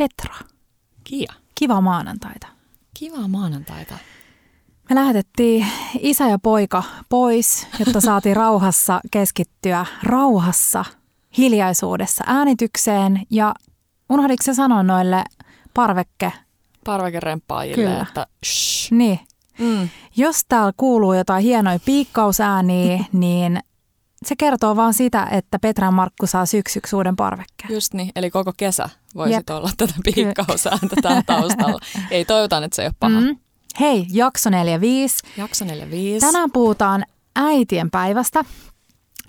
Petra, Kia. kiva maanantaita. Kivaa maanantaita. Me lähetettiin isä ja poika pois, jotta saatiin rauhassa keskittyä rauhassa, hiljaisuudessa äänitykseen. Ja unohditko se sanoa noille parvekke? Parvekeremppaajille, Kyllä. että shh. Niin. Mm. Jos täällä kuuluu jotain hienoja piikkausääniä, niin se kertoo vaan sitä, että Petra ja Markku saa syksyksi uuden parvekkeen. Just niin, eli koko kesä voisit Jep. olla tätä piikkausääntä täällä taustalla. Ei, toivotaan, että se ei ole paha. Mm. Hei, jakso 45. Jakso 45. Tänään puhutaan äitien päivästä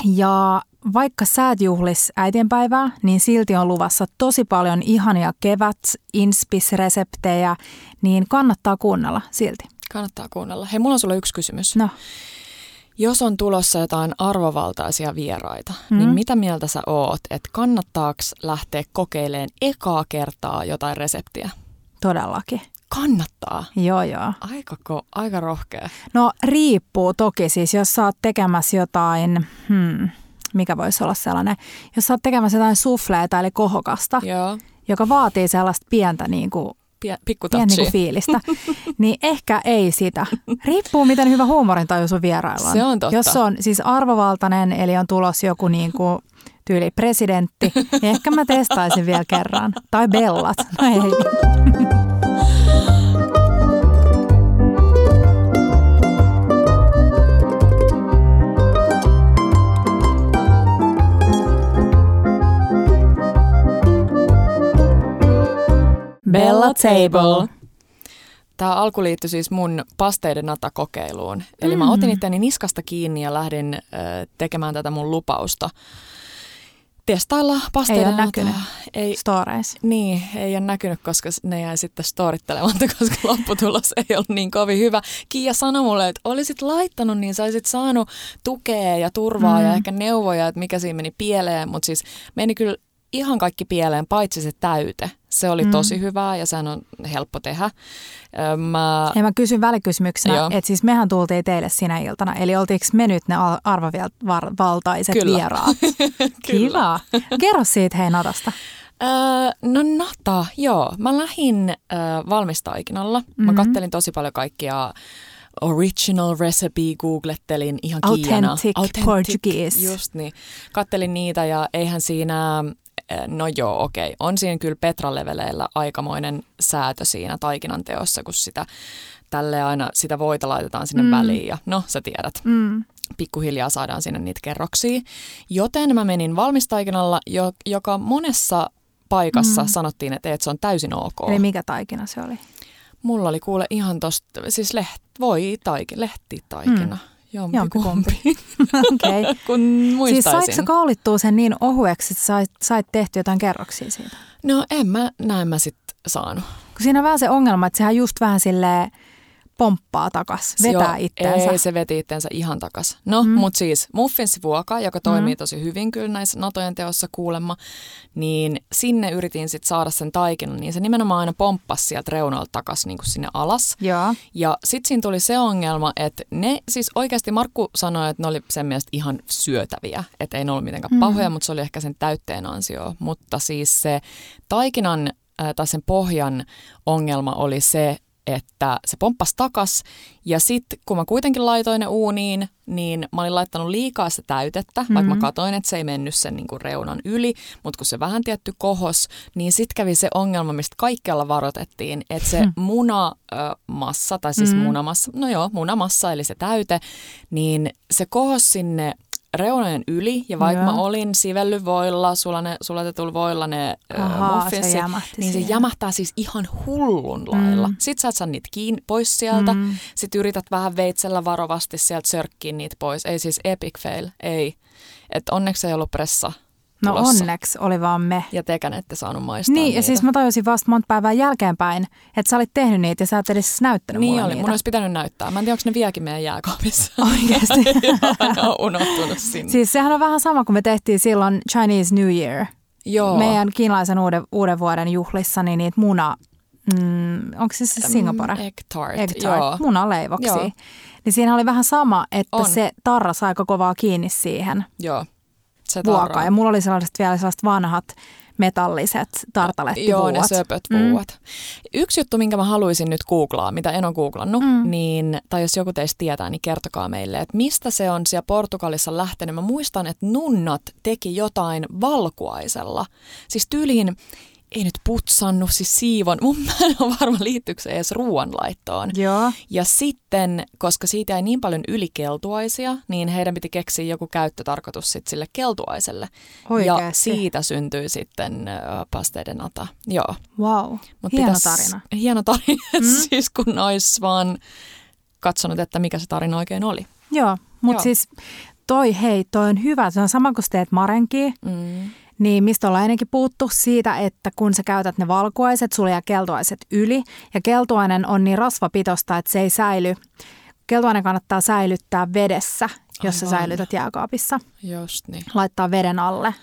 ja vaikka sä et juhlis äitienpäivää, niin silti on luvassa tosi paljon ihania kevät, inspisreseptejä, niin kannattaa kuunnella silti. Kannattaa kuunnella. Hei, mulla on sulle yksi kysymys. No, Jos on tulossa jotain arvovaltaisia vieraita, Mm. mm. niin mitä mieltä sä oot, että kannattaako lähteä kokeilemaan ekaa kertaa jotain reseptiä? todellakin. Kannattaa. Joo, joo. Aika, ko- aika rohkea. No riippuu toki siis, jos sä oot tekemässä jotain, hmm, mikä voisi olla sellainen, jos sä oot tekemässä jotain sufleita eli kohokasta, Joo. joka vaatii sellaista pientä niin kuin Pikku pientä niin fiilistä, niin ehkä ei sitä. Riippuu, miten hyvä huumorintaju sun vierailla on. Se on totta. Jos on siis arvovaltainen, eli on tulos joku niin kuin tyyli presidentti, niin ehkä mä testaisin vielä kerran. Tai bellat. No ei. Bella Table. Tämä alku liittyi siis mun pasteiden natakokeiluun. Eli Mm. mä otin itteni niskasta kiinni ja lähdin äh, tekemään tätä mun lupausta. Testailla pasteiden Ei ole nataa. näkynyt. Ei, niin, ei ole näkynyt, koska ne jäi sitten storittelematta, koska lopputulos ei ollut niin kovin hyvä. Kiia sanoi mulle, että olisit laittanut, niin saisit saanut tukea ja turvaa Mm. ja ehkä neuvoja, että mikä siinä meni pieleen. Mutta siis meni kyllä ihan kaikki pieleen, paitsi se täyte. Se oli Mm. tosi hyvää ja sehän on helppo tehdä. Mä, Ja mä kysyn välikysymyksenä, Joo. että siis mehän tultiin teille sinä iltana, eli oltiinko me nyt ne al- arvovaltaiset Kyllä. vieraat? Kiva. Kerro siitä hei Natasta. Öö, no nata, joo. Mä lähdin öö, valmistaikinalla. Mm-hmm. Mä kattelin tosi paljon kaikkia original recipe, googlettelin ihan kiinana. Authentic Portuguese. Just niin. Kattelin niitä ja eihän siinä, no joo okei, on siinä kyllä Petra-leveleillä aikamoinen säätö siinä taikinan teossa, kun sitä tälle aina sitä voita laitetaan sinne Mm. väliin ja no sä tiedät Mm. pikkuhiljaa saadaan sinne niitä kerroksia. Joten mä menin valmistaikinalla, jo, joka monessa paikassa Mm. sanottiin, että, että se on täysin ok. Eli mikä taikina se oli? Mulla oli kuule ihan tosta, siis leht, voi taikin, lehtitaikina. Mm. Jompikumpi. Jompikumpi, Okei. Okay. kun Siis muistaisin. saiko sä kaulittua sen niin ohueksi, että sait, sait tehty jotain kerroksia siitä? No en mä, näin mä sit saanut. Kun siinä on vähän se ongelma, että sehän just vähän silleen pomppaa takas, vetää Joo, itteensä. Ei, se veti itteensä ihan takas. No, Mm. mm. mutta siis muffinsivuoka, joka toimii Mm. tosi hyvin kyllä näissä natojen teossa kuulemma, niin sinne yritin sitten saada sen taikinan, niin se nimenomaan aina pomppasi sieltä reunalta takas niin kuin sinne alas. Joo. Ja sitten siinä tuli se ongelma, että ne, siis oikeasti Markku sanoi, että ne oli sen mielestä ihan syötäviä, että ei ne ollut mitenkään Mm. pahoja, mutta se oli ehkä sen täytteen ansio. Mutta siis se taikinan äh, tai sen pohjan ongelma oli se, että se pomppasi takas ja sitten kun mä kuitenkin laitoin ne uuniin, niin mä olin laittanut liikaa sitä täytettä, mm-hmm. vaikka mä katoin, että se ei mennyt sen niin kuin reunan yli, mutta kun se vähän tietty kohos, niin sitten kävi se ongelma, mistä kaikkialla varoitettiin, että se Hmm. munamassa, tai siis Mhm. munamassa, no joo, munamassa eli se täyte, niin se kohos sinne reunojen yli, ja vaikka Joo. mä olin sivellyt voilla, sulane, sulatetulla voilla ne ö, Ahaa, se niin se siihen. jämähtää siis ihan hullun lailla. Mm. Sitten sä et saa niitä kiinni pois sieltä, Mm. sitten yrität vähän veitsellä varovasti sieltä sörkkiä niitä pois. Ei siis epic fail, ei. Et onneksi ei ollut pressa No tulossa. onneksi oli vaan me. Ja tekään ette saanut maistaa Niin, niitä. ja siis mä tajusin vasta monta päivää jälkeenpäin, että sä olit tehnyt niitä ja sä et edes näyttänyt Niin mulle oli, niitä. mun olisi pitänyt näyttää. Mä en tiedä, onko ne vieläkin meidän jääkaapissa. Oikeasti. Joo, ne on unohtunut sinne. Siis sehän on vähän sama kuin me tehtiin silloin Chinese New Year. Joo. Meidän kiinalaisen uuden, uuden vuoden juhlissa, niin niitä muna, mm, onko se se Singapore? Egg tart. Egg tart, Joo. munaleivoksia. Joo. Niin siinä oli vähän sama, että On. se tarra sai aika kovaa kiinni siihen Joo. Se tarraa. Ja mulla oli sellaiset vielä sellaiset vanhat metalliset tartalettivuot. Joo, ne söpöt vuot. Mm. Yksi juttu, minkä mä haluaisin nyt googlaa, mitä en ole googlannut, mm. niin, tai jos joku teistä tietää, niin kertokaa meille, että mistä se on siellä Portugalissa lähtenyt. Mä muistan, että nunnat teki jotain valkuaisella. Siis tyyliin ei nyt putsannut, siis siivon. Mun mä en ole varma, liittyykö se edes ruoanlaittoon. Joo. Ja sitten, koska siitä ei niin paljon ylikeltuaisia, niin heidän piti keksiä joku käyttötarkoitus sit sille keltuaiselle. Oikeasti. Ja siitä syntyi sitten uh, pasteiden nata. Joo. Wow, Mut hieno pitäis- tarina. Hieno tarina, mm. siis kun olisi vaan katsonut, että mikä se tarina oikein oli. Joo, mutta siis toi, hei, toi on hyvä. Se on sama kuin teet marenkia, Mm. Niin mistä ollaan ennenkin puuttu siitä, että kun sä käytät ne valkuaiset, sulla jää keltuaiset yli. Ja keltuainen on niin rasvapitosta, että se ei säily. Keltuainen kannattaa säilyttää vedessä, jos sä säilytät jääkaapissa. Just niin. Laittaa veden alle.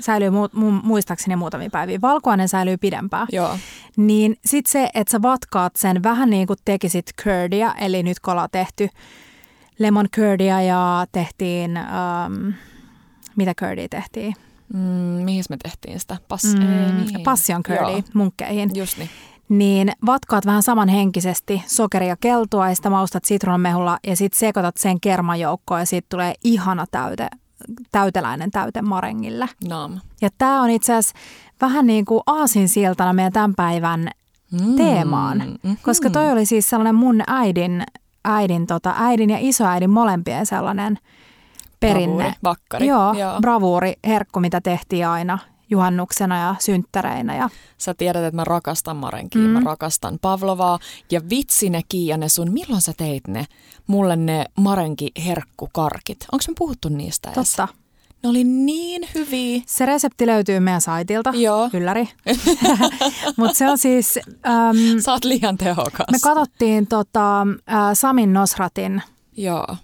Säilyy mu- mu- muistaakseni muutamia päiviä. Valkuainen säilyy pidempään. Joo. Niin sit se, että sä vatkaat sen vähän niin kuin tekisit curdia, eli nyt kun ollaan tehty lemon curdia ja tehtiin, um, mitä curdia tehtiin? Mm, mihin me tehtiin sitä? Pass- Mm, ei, mihin? passion Joo. munkkeihin. Just niin. Niin vatkaat vähän samanhenkisesti sokeria keltua ja sitä maustat sitruunamehulla ja sitten sekoitat sen kermajoukkoon ja siitä tulee ihana täyte, täyteläinen täyte marengille. Naam. Ja tämä on itse asiassa vähän niin kuin aasinsiltana meidän tämän päivän Mm. teemaan. Mhm. Koska toi oli siis sellainen mun äidin, äidin, tota, äidin ja isoäidin molempien sellainen perinne. Bravuuri, vakkari. Joo, Joo. bravuuri, herkku, mitä tehtiin aina juhannuksena ja synttäreinä. Ja, Sä tiedät, että mä rakastan marenkia, mm. mä rakastan pavlovaa. Ja vitsi ne Kiia, ne sun, milloin sä teit ne? Mulle ne marenki herkkukarkit. Onko me puhuttu niistä edes? totta. Ne oli niin hyviä. Se resepti löytyy meidän saitilta, Joo. ylläri. Mutta se on siis, äm, Sä oot liian tehokas. me katsottiin tota, ä, Samin Nosratin Joo.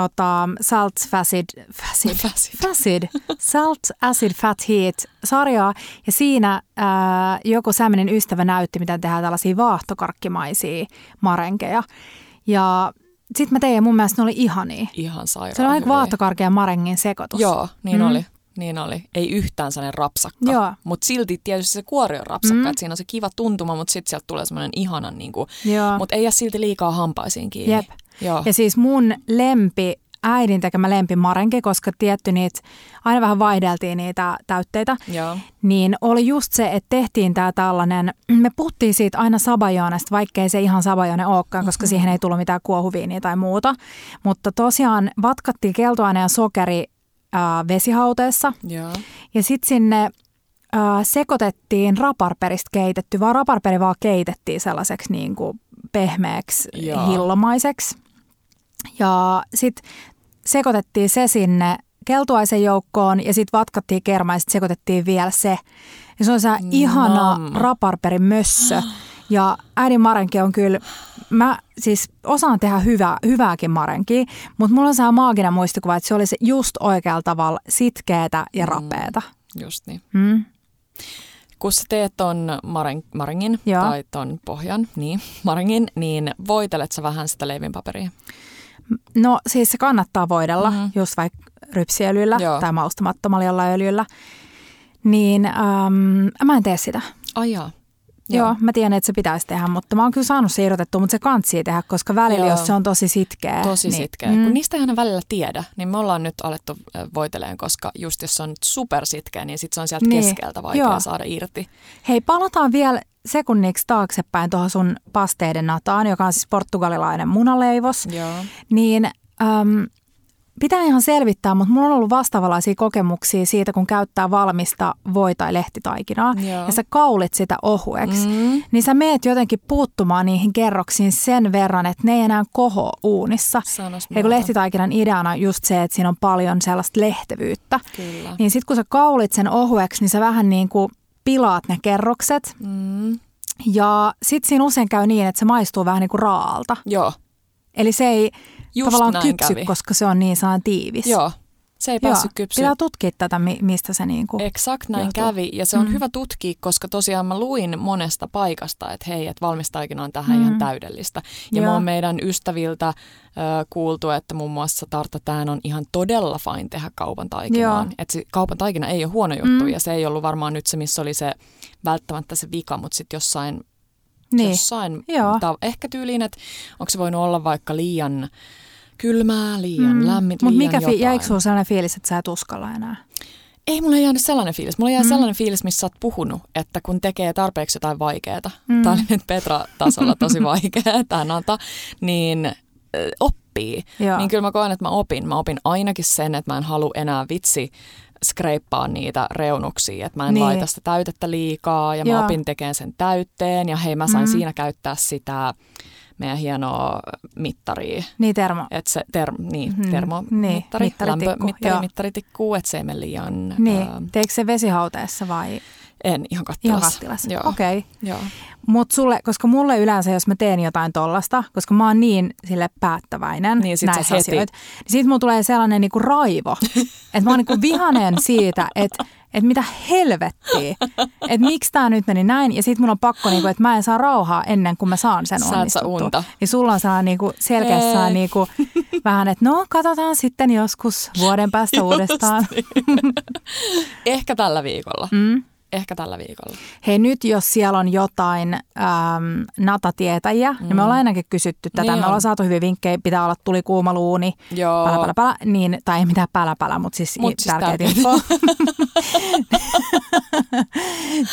Tota, Salt Facid, facid, Facid. facid, Salt Acid Fat Heat sarjaa ja siinä ää, joku Säminin ystävä näytti, miten tehdään tällaisia vaahtokarkkimaisia marenkeja. Ja sitten mä tein ja mun mielestä ne oli ihania. Ihan sairaan Se on aika ja marengin sekoitus. Joo, niin Mm. oli. Niin oli. Ei yhtään sellainen rapsakka. Joo. Mutta silti tietysti se kuori on rapsakka, Mm. että siinä on se kiva tuntuma, mutta sitten sieltä tulee semmoinen ihanan, niinku, Joo. mutta ei jää silti liikaa hampaisiin kiinni. Jep. Joo. Ja siis mun lempi, äidin tekemä lempi marenki, koska tietty niitä, aina vähän vaihdeltiin niitä täytteitä, Joo. niin oli just se, että tehtiin tämä tällainen, me puhuttiin siitä aina sabajoonesta, vaikkei se ihan sabajoone olekaan, koska Mhm. siihen ei tullut mitään kuohuviiniä tai muuta. Mutta tosiaan vatkattiin keltuaine ja sokeri äh, vesihauteessa Joo. ja sitten sinne äh, sekoitettiin raparperista keitetty, vaan raparperi vaan keitettiin sellaiseksi niin kuin pehmeäksi, Joo. hillomaiseksi. Ja sitten sekoitettiin se sinne keltuaisen joukkoon ja sitten vatkattiin kerma ja sitten sekoitettiin vielä se. Ja se on se ihana Nam. raparperin mössö. Ja äidin marenki on kyllä, mä siis osaan tehdä hyvää, hyvääkin marenkia, mutta mulla on se maaginen muistikuva, että se oli se just oikealla tavalla sitkeätä ja rapeeta. Just niin. Mm. Kun sä teet ton maren, marengin Joo. tai ton pohjan, niin marengin, niin voitelet sä vähän sitä leivinpaperia? No siis se kannattaa voidella, Mhm. mm-hmm. just vaikka rypsiöljyllä Joo. tai maustamattomalla jollain öljyllä. Niin äm, mä en tee sitä. Ai jaa. Joo. Joo, mä tiedän, että se pitäisi tehdä, mutta mä oon kyllä saanut se irrotettua, mutta se kantsii tehdä, koska välillä, Joo. jos se on tosi sitkeä. Tosi niin, sitkeä. Mm. Kun niistä ei aina välillä tiedä, niin me ollaan nyt alettu voiteleen, koska just jos se on supersitkeä, niin sit se on sieltä Niin. keskeltä vaikea Joo. saada irti. Hei, palataan vielä sekunniksi taaksepäin tuohon sun pasteiden nataan, joka on siis portugalilainen munaleivos. Joo. Niin äm, pitää ihan selvittää, mutta mulla on ollut vastaavanlaisia kokemuksia siitä, kun käyttää valmista voi- tai lehtitaikinaa. Joo. Ja sä kaulit sitä ohueksi. Mm. Niin sä meet jotenkin puuttumaan niihin kerroksiin sen verran, että ne ei enää koho uunissa. Ja kun lehtitaikinan ideana on just se, että siinä on paljon sellaista lehtevyyttä. Kyllä. Niin sit kun sä kaulit sen ohueksi, niin sä vähän niin kuin pilaat ne kerrokset. Mm. Ja sit siinä usein käy niin, että se maistuu vähän niin kuin raalta. Joo. Eli se ei Just tavallaan kypsy, kävi. koska se on niin saan tiivis. Joo. Se ei päässyt kypsyä. Pitää tutkia tätä, mistä se niinku Exakt näin johtuu. kävi ja se on Mm. hyvä tutkia, koska tosiaan mä luin monesta paikasta, että hei, että valmistaikina on tähän Mm. ihan täydellistä. Ja Joo. mä oon meidän ystäviltä ö, kuultu, että muun muassa tartatään on ihan todella fine tehdä kaupan taikinaan. Että se kaupan taikina ei ole huono juttu Mm. ja se ei ollut varmaan nyt se, missä oli se välttämättä se vika, mutta sitten jossain, Niin. jossain Joo. ta- ehkä tyyliin, että onko se voinut olla vaikka liian kylmää, liian mm. lämmin, Mutta mikä fi- jäikö sulla sellainen fiilis, että sä et uskalla enää? Ei mulla ei jäänyt sellainen fiilis. Mulla jäi Mm. sellainen fiilis, missä sä oot puhunut, että kun tekee tarpeeksi jotain vaikeaa, Mm. tämä oli nyt Petra-tasolla tosi vaikea tämä nata, niin oppii. Joo. Niin kyllä mä koen, että mä opin. Mä opin ainakin sen, että mä en halua enää vitsi skreippaa niitä reunuksia, että mä en Niin. laita sitä täytettä liikaa ja Joo. mä opin tekemään sen täytteen ja hei mä sain mm. siinä käyttää sitä meidän hienoa mittaria. Niin termo. Että se ter, niin, Mhm. termomittari, Niin, lämpömittari, joo. mittaritikku, että se ei mene liian... Niin. ää, Teikö se vesihauteessa vai en, ihan kattilassa. ihan kattilassa? Okei. Okay. Joo. Mutta sulle, koska mulle yleensä, jos mä teen jotain tollasta, koska mä oon niin sille päättäväinen Niin, sit sä näissä asioita, niin siitä mulla tulee sellainen niinku raivo, että mä oon niinku vihanen siitä, että et mitä helvettiä, että miksi tämä nyt meni näin, ja sitten mun on pakko, niinku, että mä en saa rauhaa ennen kuin mä saan sen Sä et saa onnistuttua. unta. Niin sulla on sellainen niinku selkeässä niinku, vähän, että no katsotaan sitten joskus vuoden päästä uudestaan. Ehkä tällä viikolla. Mm. Ehkä tällä viikolla. Hei nyt, jos siellä on jotain äm, natatietäjiä, mm. niin me ollaan ainakin kysytty tätä. Niin me on. ollaan saatu hyviä vinkkejä, pitää olla tuli kuuma luuni, Joo. pälä, pälä, pälä, niin, tai ei mitään pälä, pälä, mutta siis, Mut siis tärkeitä. info.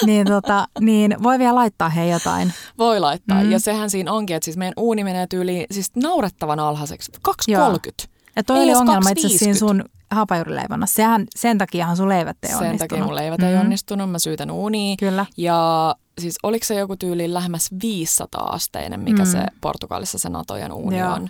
niin, tota, niin voi vielä laittaa hei jotain. Voi laittaa. Mm. Mm. Ja sehän siinä onkin, että siis meidän uuni menee tyyliin siis naurettavan alhaiseksi. 2,30. Ja toi Ei oli ongelma itse siinä 2,50. sun hapajurileivonnassa. Sehän, sen takiahan sun leivät ei Sen onnistunut. takia mun leivät ei Mm. onnistunut. Mä syytän uuniin. Kyllä. Ja siis oliko se joku tyyli lähemmäs 500 asteinen, mikä Mm. se Portugalissa se Natojan uuni Joo. on.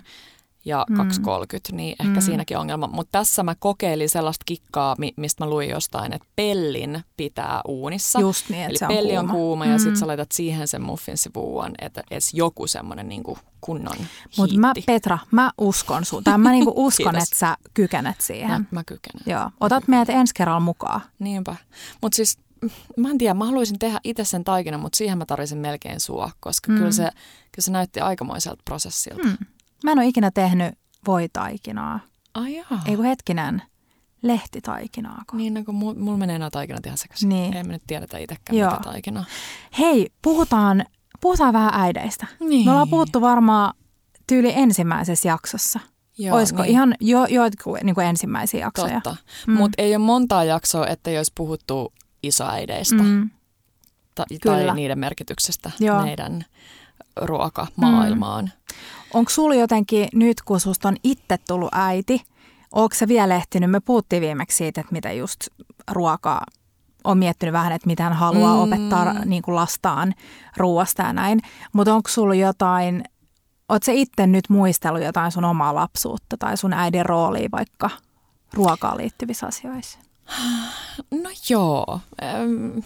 Ja Mm. 2,30, niin ehkä Mm. mm. siinäkin ongelma. Mutta tässä mä kokeilin sellaista kikkaa, mi- mistä mä luin jostain, että pellin pitää uunissa. Just niin, Eli se on pelli kuuma. on kuuma ja Mm. sitten sä laitat siihen sen muffinsivuuan, että edes joku semmoinen niinku kunnon Mutta mä. Petra, mä uskon sun. Tai mä niinku uskon, että sä kykenet siihen. mä, mä kykenen. Joo. Otat meidät ensi kerralla mukaan. Niinpä. Mutta siis mm, mä en tiedä, mä haluaisin tehdä itse sen taikinan, mutta siihen mä tarvitsin melkein sua, koska Mm. mm. kyllä, se, kyllä se näytti aikamoiselta prosessilta. Hmm. Mä en ole ikinä tehnyt voitaikinaa. Ai jaa. Ei kun hetkinen, lehtitaikinaa. Niin, no, kun mulla mul menee nämä taikinat ihan sekaisin. Niin. Ei me nyt tiedetä itsekään, Joo. mikä taikina. Hei, puhutaan, puhutaan vähän äideistä. Niin. Me ollaan puhuttu varmaan tyyli ensimmäisessä jaksossa. Joo, Olisiko niin. ihan jo, joitakin niin kuin ensimmäisiä jaksoja? Totta. Mm. Mutta ei ole montaa jaksoa, että olisi puhuttu isoäideistä Mm. ta- Kyllä. tai niiden merkityksestä Joo. meidän ruokamaailmaan. Onko sulla jotenkin nyt, kun susta on itse tullut äiti, onko se vielä ehtinyt? Me puhuttiin viimeksi siitä, että miten just ruokaa on miettinyt vähän, että mitä hän haluaa mm. Mm. opettaa niin kuin lastaan ruoasta ja näin. Mutta onko sulla jotain, ootko se itse nyt muistellut jotain sun omaa lapsuutta tai sun äidin roolia vaikka ruokaan liittyvissä asioissa? No joo. Ähm,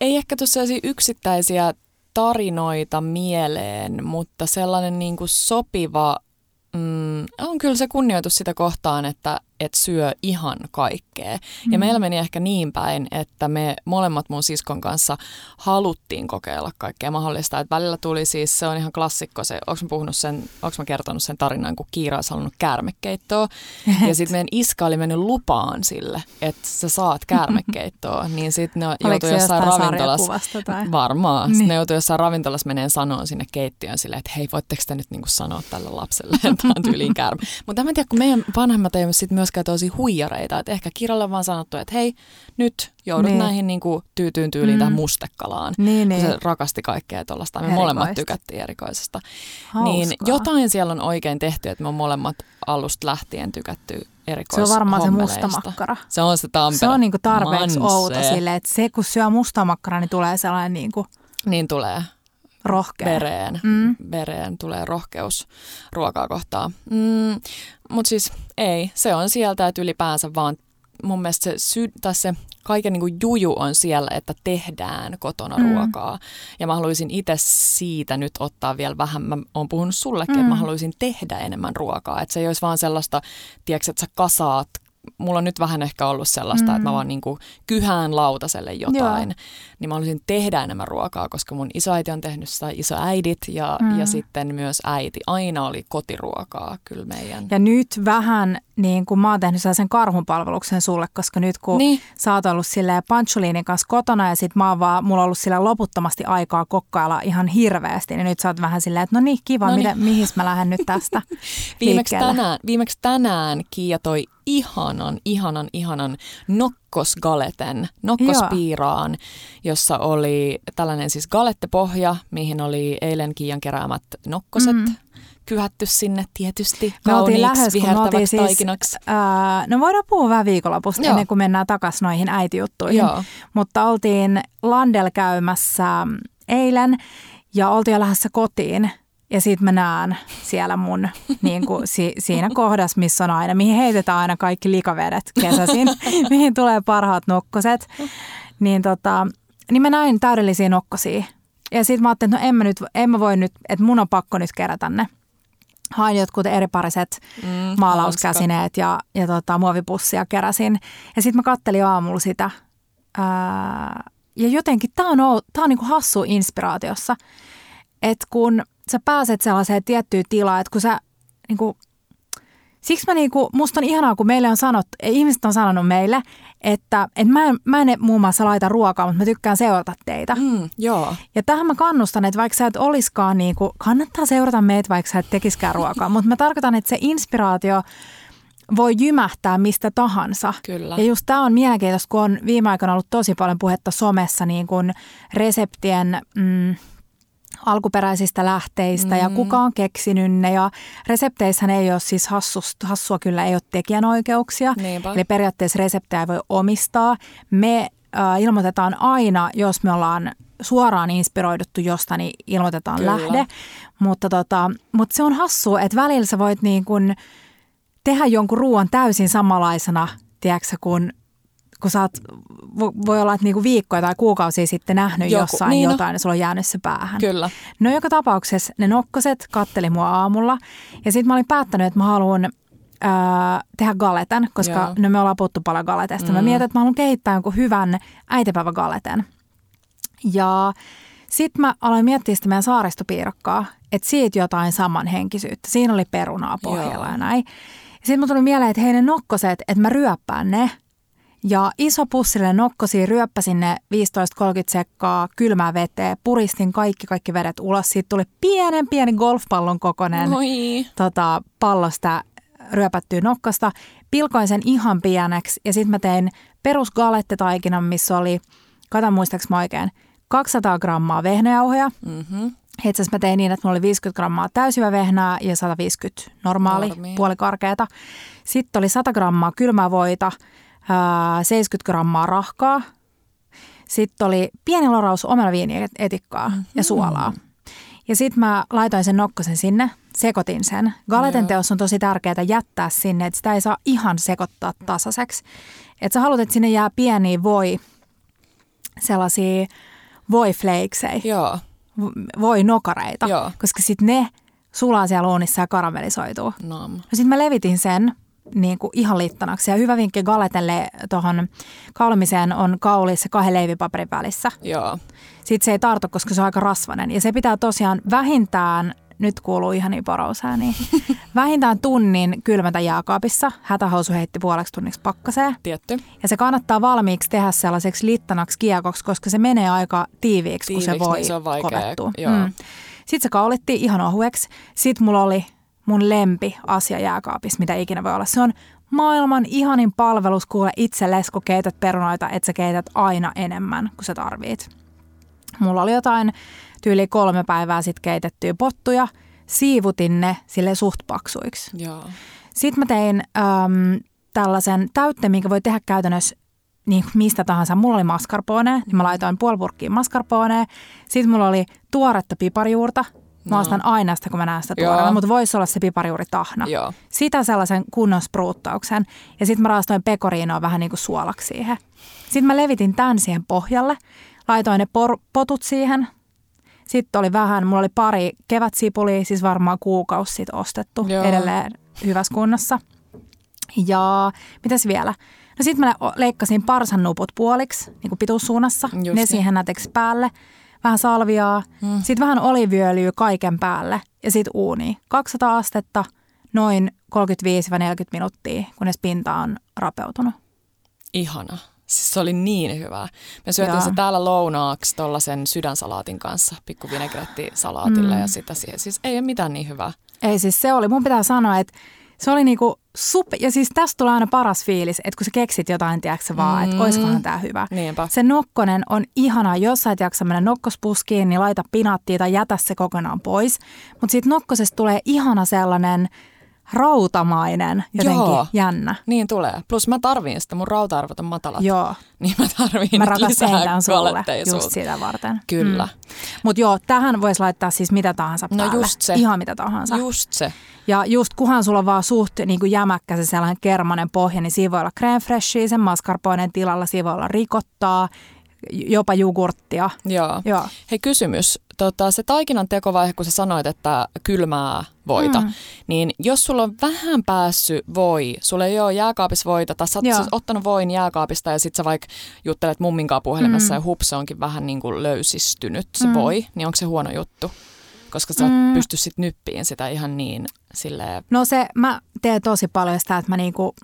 ei ehkä tuossa yksittäisiä tarinoita mieleen, mutta sellainen niin kuin sopiva mm, on kyllä se kunnioitus sitä kohtaan, että et syö ihan kaikkea. Mm. Ja meillä meni ehkä niin päin, että me molemmat mun siskon kanssa haluttiin kokeilla kaikkea mahdollista. Et välillä tuli siis, se on ihan klassikko se, onko mä puhunut sen, onko mä kertonut sen tarinan, kun Kiira olisi halunnut käärmekeittoa. Ja sitten meidän iska oli mennyt lupaan sille, että sä saat käärmekeittoa. Niin sitten ne joutui jossain ravintolassa. tai? Varmaan. Niin. Niin. Ne joutui jossain ravintolassa meneen sanoa sinne keittiöön silleen, että hei, voitteko te nyt niinku sanoa tälle lapselle, että tämä on tyyliin käärme. Mutta mä en tiedä, kun meidän vanhemmat ei ole sit myöskään tosi huijareita. Että ehkä Kiralle on vaan sanottu, että hei, nyt joudut Niin. niin. näihin niinku tyytyyn tyyliin Mm. tähän mustekalaan. Niin, niin. se rakasti kaikkea tuollaista. Me molemmat tykättiin erikoisesta. Hauskaa. Niin jotain siellä on oikein tehty, että me on molemmat alusta lähtien tykätty Se on varmaan se mustamakkara. Se on se Tampere. Se on niinku tarpeeksi Manse. outo sille, että se kun syö mustamakkara, niin tulee sellainen niinku Niin tulee. rohkea. vereen, mm. vereen tulee rohkeus ruokaa kohtaan. Mm, Mutta siis ei, se on sieltä, että ylipäänsä vaan mun mielestä se, sy- tai se kaiken niin kuin juju on siellä, että tehdään kotona Mm. mm. ruokaa. Ja mä haluaisin itse siitä nyt ottaa vielä vähän, mä oon puhunut sullekin, mm. Mm. että mä haluaisin tehdä enemmän ruokaa. Että se ei olisi vaan sellaista, tiedätkö, että sä kasaat mulla on nyt vähän ehkä ollut sellaista, mm. että mä vaan niin kuin kyhään lautaselle jotain, Joo. Niin mä haluaisin tehdä enemmän ruokaa, koska mun isoäiti on tehnyt sitä, isoäidit ja, mm. ja sitten myös äiti. Aina oli kotiruokaa kyllä meidän. Ja nyt vähän niin kuin mä oon tehnyt sen karhunpalveluksen sulle, koska nyt kun niin. sä oot ollut silleen Pancholiinin kanssa kotona ja sit mä oon vaan, mulla on ollut sillä loputtomasti aikaa kokkailla ihan hirveästi, niin nyt sä oot vähän silleen, että no niin, kiva, Noniin. mitä, mihin mä lähden nyt tästä viimeksi tänään, viimeksi tänään Kiia toi ihanan, ihanan, ihanan nokkosgaleten, nokkospiiraan, jossa oli tällainen siis galettepohja, mihin oli eilen Kiian keräämät nokkoset. Mm kyhätty sinne tietysti kauniiksi lähes, vihertäväksi siis, taikinaksi. Ää, no voidaan puhua vähän viikonlopusta Joo. ennen kuin mennään takaisin noihin äitijuttuihin. Joo. Mutta oltiin Landel käymässä eilen ja oltiin jo lähdössä kotiin. Ja sitten mä näen siellä mun niin kuin, si, siinä kohdassa, missä on aina, mihin heitetään aina kaikki likavedet kesäisin, mihin tulee parhaat nokkoset. Niin, tota, niin mä näin täydellisiä nokkosia. Ja sitten mä ajattelin, että no en mä, nyt, en mä voi nyt, että mun on pakko nyt kerätä ne. Hain jotkut eripariset mm, maalauskäsineet ja, ja tota, muovipussia keräsin. Ja sitten mä kattelin aamulla sitä. Ää, ja jotenkin tämä on, tää on niinku hassu inspiraatiossa. Että kun sä pääset sellaiseen tiettyyn tilaan, että kun sä niinku, Siksi mä niinku, musta on ihanaa, kun meille on sanottu, ihmiset on sanonut meille, että, että mä, en, mä en muun muassa laita ruokaa, mutta mä tykkään seurata teitä. Mm, joo. Ja tähän mä kannustan, että vaikka sä et oliskaan, niinku, kannattaa seurata meitä, vaikka sä et tekiskään ruokaa. mutta mä tarkoitan, että se inspiraatio voi jymähtää mistä tahansa. Kyllä. Ja just tämä on mielenkiintoista, kun on viime aikoina ollut tosi paljon puhetta somessa niin kuin reseptien... Mm, alkuperäisistä lähteistä mm. ja kuka on keksinyt ne. Ja resepteissähän ei ole siis hassust, hassua kyllä ei ole tekijänoikeuksia. Niinpä. Eli periaatteessa reseptejä ei voi omistaa. Me äh, ilmoitetaan aina, jos me ollaan suoraan inspiroiduttu jostain, niin ilmoitetaan kyllä. lähde. Mutta, tota, mutta se on hassua, että välillä sä voit niin kun tehdä jonkun ruoan täysin samanlaisena, tiedätkö, kun kun sä oot, voi olla, että niinku viikkoja tai kuukausia sitten nähnyt Joku, jossain niin jotain ja sulla on jäänyt se päähän. Kyllä. No joka tapauksessa ne nokkoset katteli mua aamulla ja sitten mä olin päättänyt, että mä haluan äh, tehdä galeten, koska Joo. no me ollaan puhuttu paljon galetesta. Mm. Mä mietin, että mä haluan kehittää jonkun hyvän äitipäivägaleten. Ja sitten mä aloin miettiä sitä meidän saaristopiirakkaa, että siitä jotain samanhenkisyyttä. Siinä oli perunaa pohjalla Joo. ja näin. Sitten mä tuli mieleen, että hei ne nokkoset, että mä ryöppään ne – ja iso pussille nokkosi, ryöppäsin ne 15-30 sekkaa kylmää veteen, puristin kaikki kaikki vedet ulos. Siitä tuli pienen pieni golfpallon kokoinen tota, pallosta ryöpättyä nokkasta. Pilkoin sen ihan pieneksi ja sitten mä tein perusgalettetaikinan, missä oli, kata muistaaks mä oikein, 200 grammaa vehnäjauhoja. Mm-hmm. Itse asiassa mä tein niin, että mulla oli 50 grammaa täysivä vehnää ja 150 normaali, Normia. puolikarkeata. Sitten oli 100 grammaa kylmää voita, 70 grammaa rahkaa. Sitten oli pieni loraus omelaviinietikkaa mm-hmm. ja suolaa. Ja sitten mä laitoin sen nokkosen sinne, sekoitin sen. Galeten teossa on tosi tärkeää jättää sinne, että sitä ei saa ihan sekoittaa tasaiseksi. Että sä haluat, että sinne jää pieniä voi, sellaisia voiflakesei. Joo. Voi nokareita, Joo. koska sitten ne sulaa siellä uunissa ja karamellisoituu. No. no sitten mä levitin sen niin kuin ihan littanaksi. Ja hyvä vinkki galetelle tuohon kaulimiseen on kaulissa kahden leivipaperin välissä. Joo. Sitten se ei tartu, koska se on aika rasvainen. Ja se pitää tosiaan vähintään, nyt kuuluu ihan niin porousääni, vähintään tunnin kylmätä jääkaapissa. Hätähousu heitti puoleksi tunniksi pakkaseen. Tietty. Ja se kannattaa valmiiksi tehdä sellaiseksi littanaksi kiekoksi, koska se menee aika tiiviiksi, tiiviiksi kun se voi niin se on kovettua. Mm. Sitten se kaulittiin ihan ohueksi. Sitten mulla oli mun lempi asia jääkaapissa, mitä ikinä voi olla. Se on maailman ihanin palvelus kuule itsellesi, kun keität perunoita, että sä keität aina enemmän kuin sä tarvit. Mulla oli jotain tyyli kolme päivää sitten keitettyä pottuja, siivutin ne sille suht paksuiksi. Joo. Sitten mä tein äm, tällaisen täytteen, minkä voi tehdä käytännössä niin mistä tahansa. Mulla oli mascarpone, niin mä laitoin puoli purkkiin mascarpone. Sitten mulla oli tuoretta piparjuurta, Mä no. ostan aina sitä, kun mä näen sitä tuoreena, mutta voisi olla se piparijuuri tahna. Joo. Sitä sellaisen kunnon spruuttauksen. Ja sitten mä raastoin pekoriinoa vähän niin kuin suolaksi siihen. Sitten mä levitin tämän siihen pohjalle. Laitoin ne por- potut siihen. Sitten oli vähän, mulla oli pari kevätsipulia, siis varmaan kuukausi sitten ostettu Joo. edelleen hyvässä kunnossa. Ja mitäs vielä? No sitten mä leikkasin parsan nuput puoliksi, niin kuin pituussuunnassa. Just ne niin. siihen näteksi päälle. Vähän salviaa. Mm. Sitten vähän oliviöljyä kaiken päälle. Ja sitten uuni. 200 astetta, noin 35-40 minuuttia, kunnes pinta on rapeutunut. Ihana. Siis se oli niin hyvää. Me syötiin Joo. se täällä lounaaksi tuollaisen sydänsalaatin kanssa, pikku vinegretti-salaatilla Mm. ja sitä siihen. Siis ei ole mitään niin hyvää. Ei siis se oli, mun pitää sanoa, että se oli niinku sup, ja siis tästä tulee aina paras fiilis, että kun sä keksit jotain, tiedätkö vaan, että Mm. oiskohan tää hyvä. Niinpä. Se nokkonen on ihana, jos sä et jaksa mennä nokkospuskiin, niin laita pinaattia tai jätä se kokonaan pois. Mutta siitä nokkosesta tulee ihana sellainen rautamainen, jotenkin Joo. jännä. Niin tulee. Plus mä tarviin sitä, mun rauta-arvot on matalat. Joo, Niin mä tarviin mä nyt lisää sulle just sitä varten. Kyllä. Mm. Mutta joo, tähän voisi laittaa siis mitä tahansa No päälle. just se. Ihan mitä tahansa. Just se. Ja just kunhan sulla on vaan suht niin kuin jämäkkä se sellainen kermanen pohja, niin siinä voi olla crème freshia, sen mascarponen tilalla, siinä voi olla rikottaa, jopa jogurttia. Joo. Joo. Hei kysymys. Tota, se taikinan tekovaihe, kun sä sanoit, että kylmää voita, Mm. niin jos sulla on vähän päässyt voi, sulla ei ole jääkaapissa voita, tai sä oot siis ottanut voin jääkaapista ja sit sä vaikka juttelet mumminkaan puhelimessa Mm. ja hups, se onkin vähän niin kuin löysistynyt se Mm. voi, niin onko se huono juttu? Koska sä Mm. pysty sit nyppiin sitä ihan niin silleen, No se, mä teen tosi paljon sitä, että mä niinku,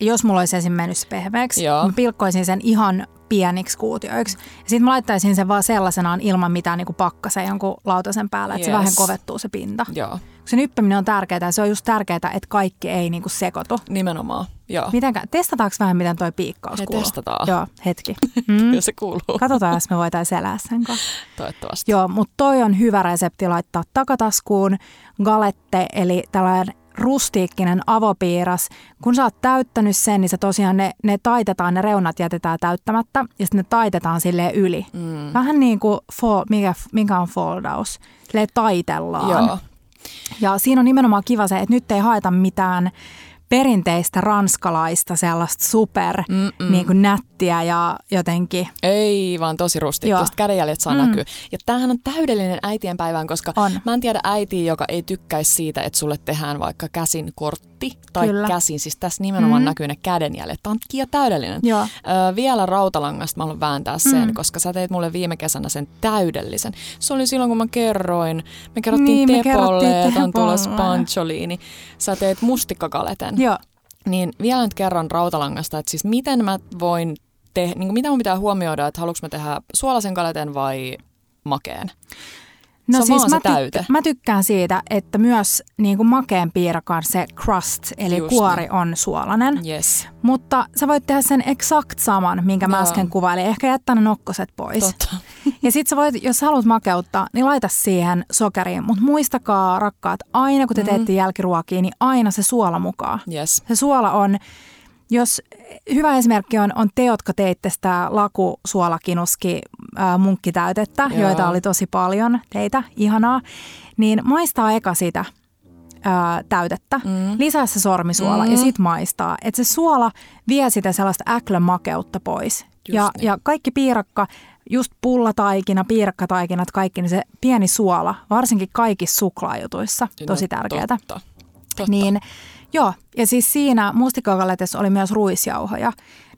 jos mulla olisi esim. mennyt se pehmeäksi, Joo. mä pilkkoisin sen ihan pieniksi kuutioiksi. Ja sitten mä laittaisin sen vaan sellaisenaan ilman mitään niinku pakkasen jonkun lautasen päällä, että se Yes. vähän kovettuu se pinta. joo, Se nyppiminen on tärkeää ja se on just tärkeää, että kaikki ei niinku sekoitu. nimenomaan, joo. Mitenkä, testataanko vähän, miten toi piikkaus kuuluu? testataan. Joo, hetki. Mm. Ja se kuuluu, Katsotaan, jos me voitaisiin elää sen kanssa. toivottavasti. Joo, mutta toi on hyvä resepti laittaa takataskuun. Galette, eli tällainen rustiikkinen avopiiras. Kun sä oot täyttänyt sen, niin se tosiaan ne, ne taitetaan, ne reunat jätetään täyttämättä ja sitten ne taitetaan sille yli. Mm. Vähän niin kuin, fo, mikä, mikä on foldaus, silleen taitellaan. Joo, Ja siinä on nimenomaan kiva se, että nyt ei haeta mitään perinteistä ranskalaista sellaista super Mm-mm. niin kuin nättiä ja jotenkin Ei, vaan tosi rustiikkista. Joo. Kädenjäljet saa Mm. näkyä. Ja tämähän on täydellinen äitien päivään, koska On. mä en tiedä äitiä, joka ei tykkäisi siitä, että sulle tehdään vaikka käsin kortti tai Kyllä. käsin. Siis tässä nimenomaan Mm. näkyy ne kädenjäljet. Tämä on kia täydellinen. Joo. Ö, vielä rautalangasta mä haluan vääntää sen, Mm. koska sä teit mulle viime kesänä sen täydellisen. Se oli silloin, kun mä kerroin. Me kerrottiin Niin, Tepolle, että on tulossa pancholiini. Sä teet mustikkakaleten. Joo. Niin vielä nyt kerran rautalangasta, että siis miten mä voin tehdä, niin mitä mun pitää huomioida, että haluanko mä tehdä suolaisen kaleten vai makeen? No Se on siis vaan mä, se täyte. Tykkä, mä tykkään siitä, että myös niin kuin makeen piirakan se crust, eli Just kuori niin. on suolainen. Yes, Mutta sä voit tehdä sen exakt saman, minkä mä Joo. äsken kuvailin. Ehkä jättää ne nokkoset pois. totta. Ja sit sä voit, jos sä haluat makeuttaa, niin laita siihen sokeriin. Mutta muistakaa, rakkaat, aina kun te Mm. teette jälkiruokia, niin aina se suola mukaan. Yes. Se suola on, jos hyvä esimerkki on, on te, jotka teitte sitä lakusuolakinuski äh, munkkitäytettä, Joo. joita oli tosi paljon teitä, ihanaa, niin maistaa eka sitä ää, täytettä, Mm. lisää se sormisuola Mm. ja sit maistaa. Että se suola vie sitä sellaista äklömakeutta pois. Ja, niin. ja kaikki piirakka, just pullataikina, piirakkataikinat, kaikki, niin se pieni suola, varsinkin kaikissa suklaajutuissa, tosi No, tärkeää. Totta. totta. Niin, joo, ja siis siinä mustikakaletessa oli myös ruisjauhoja,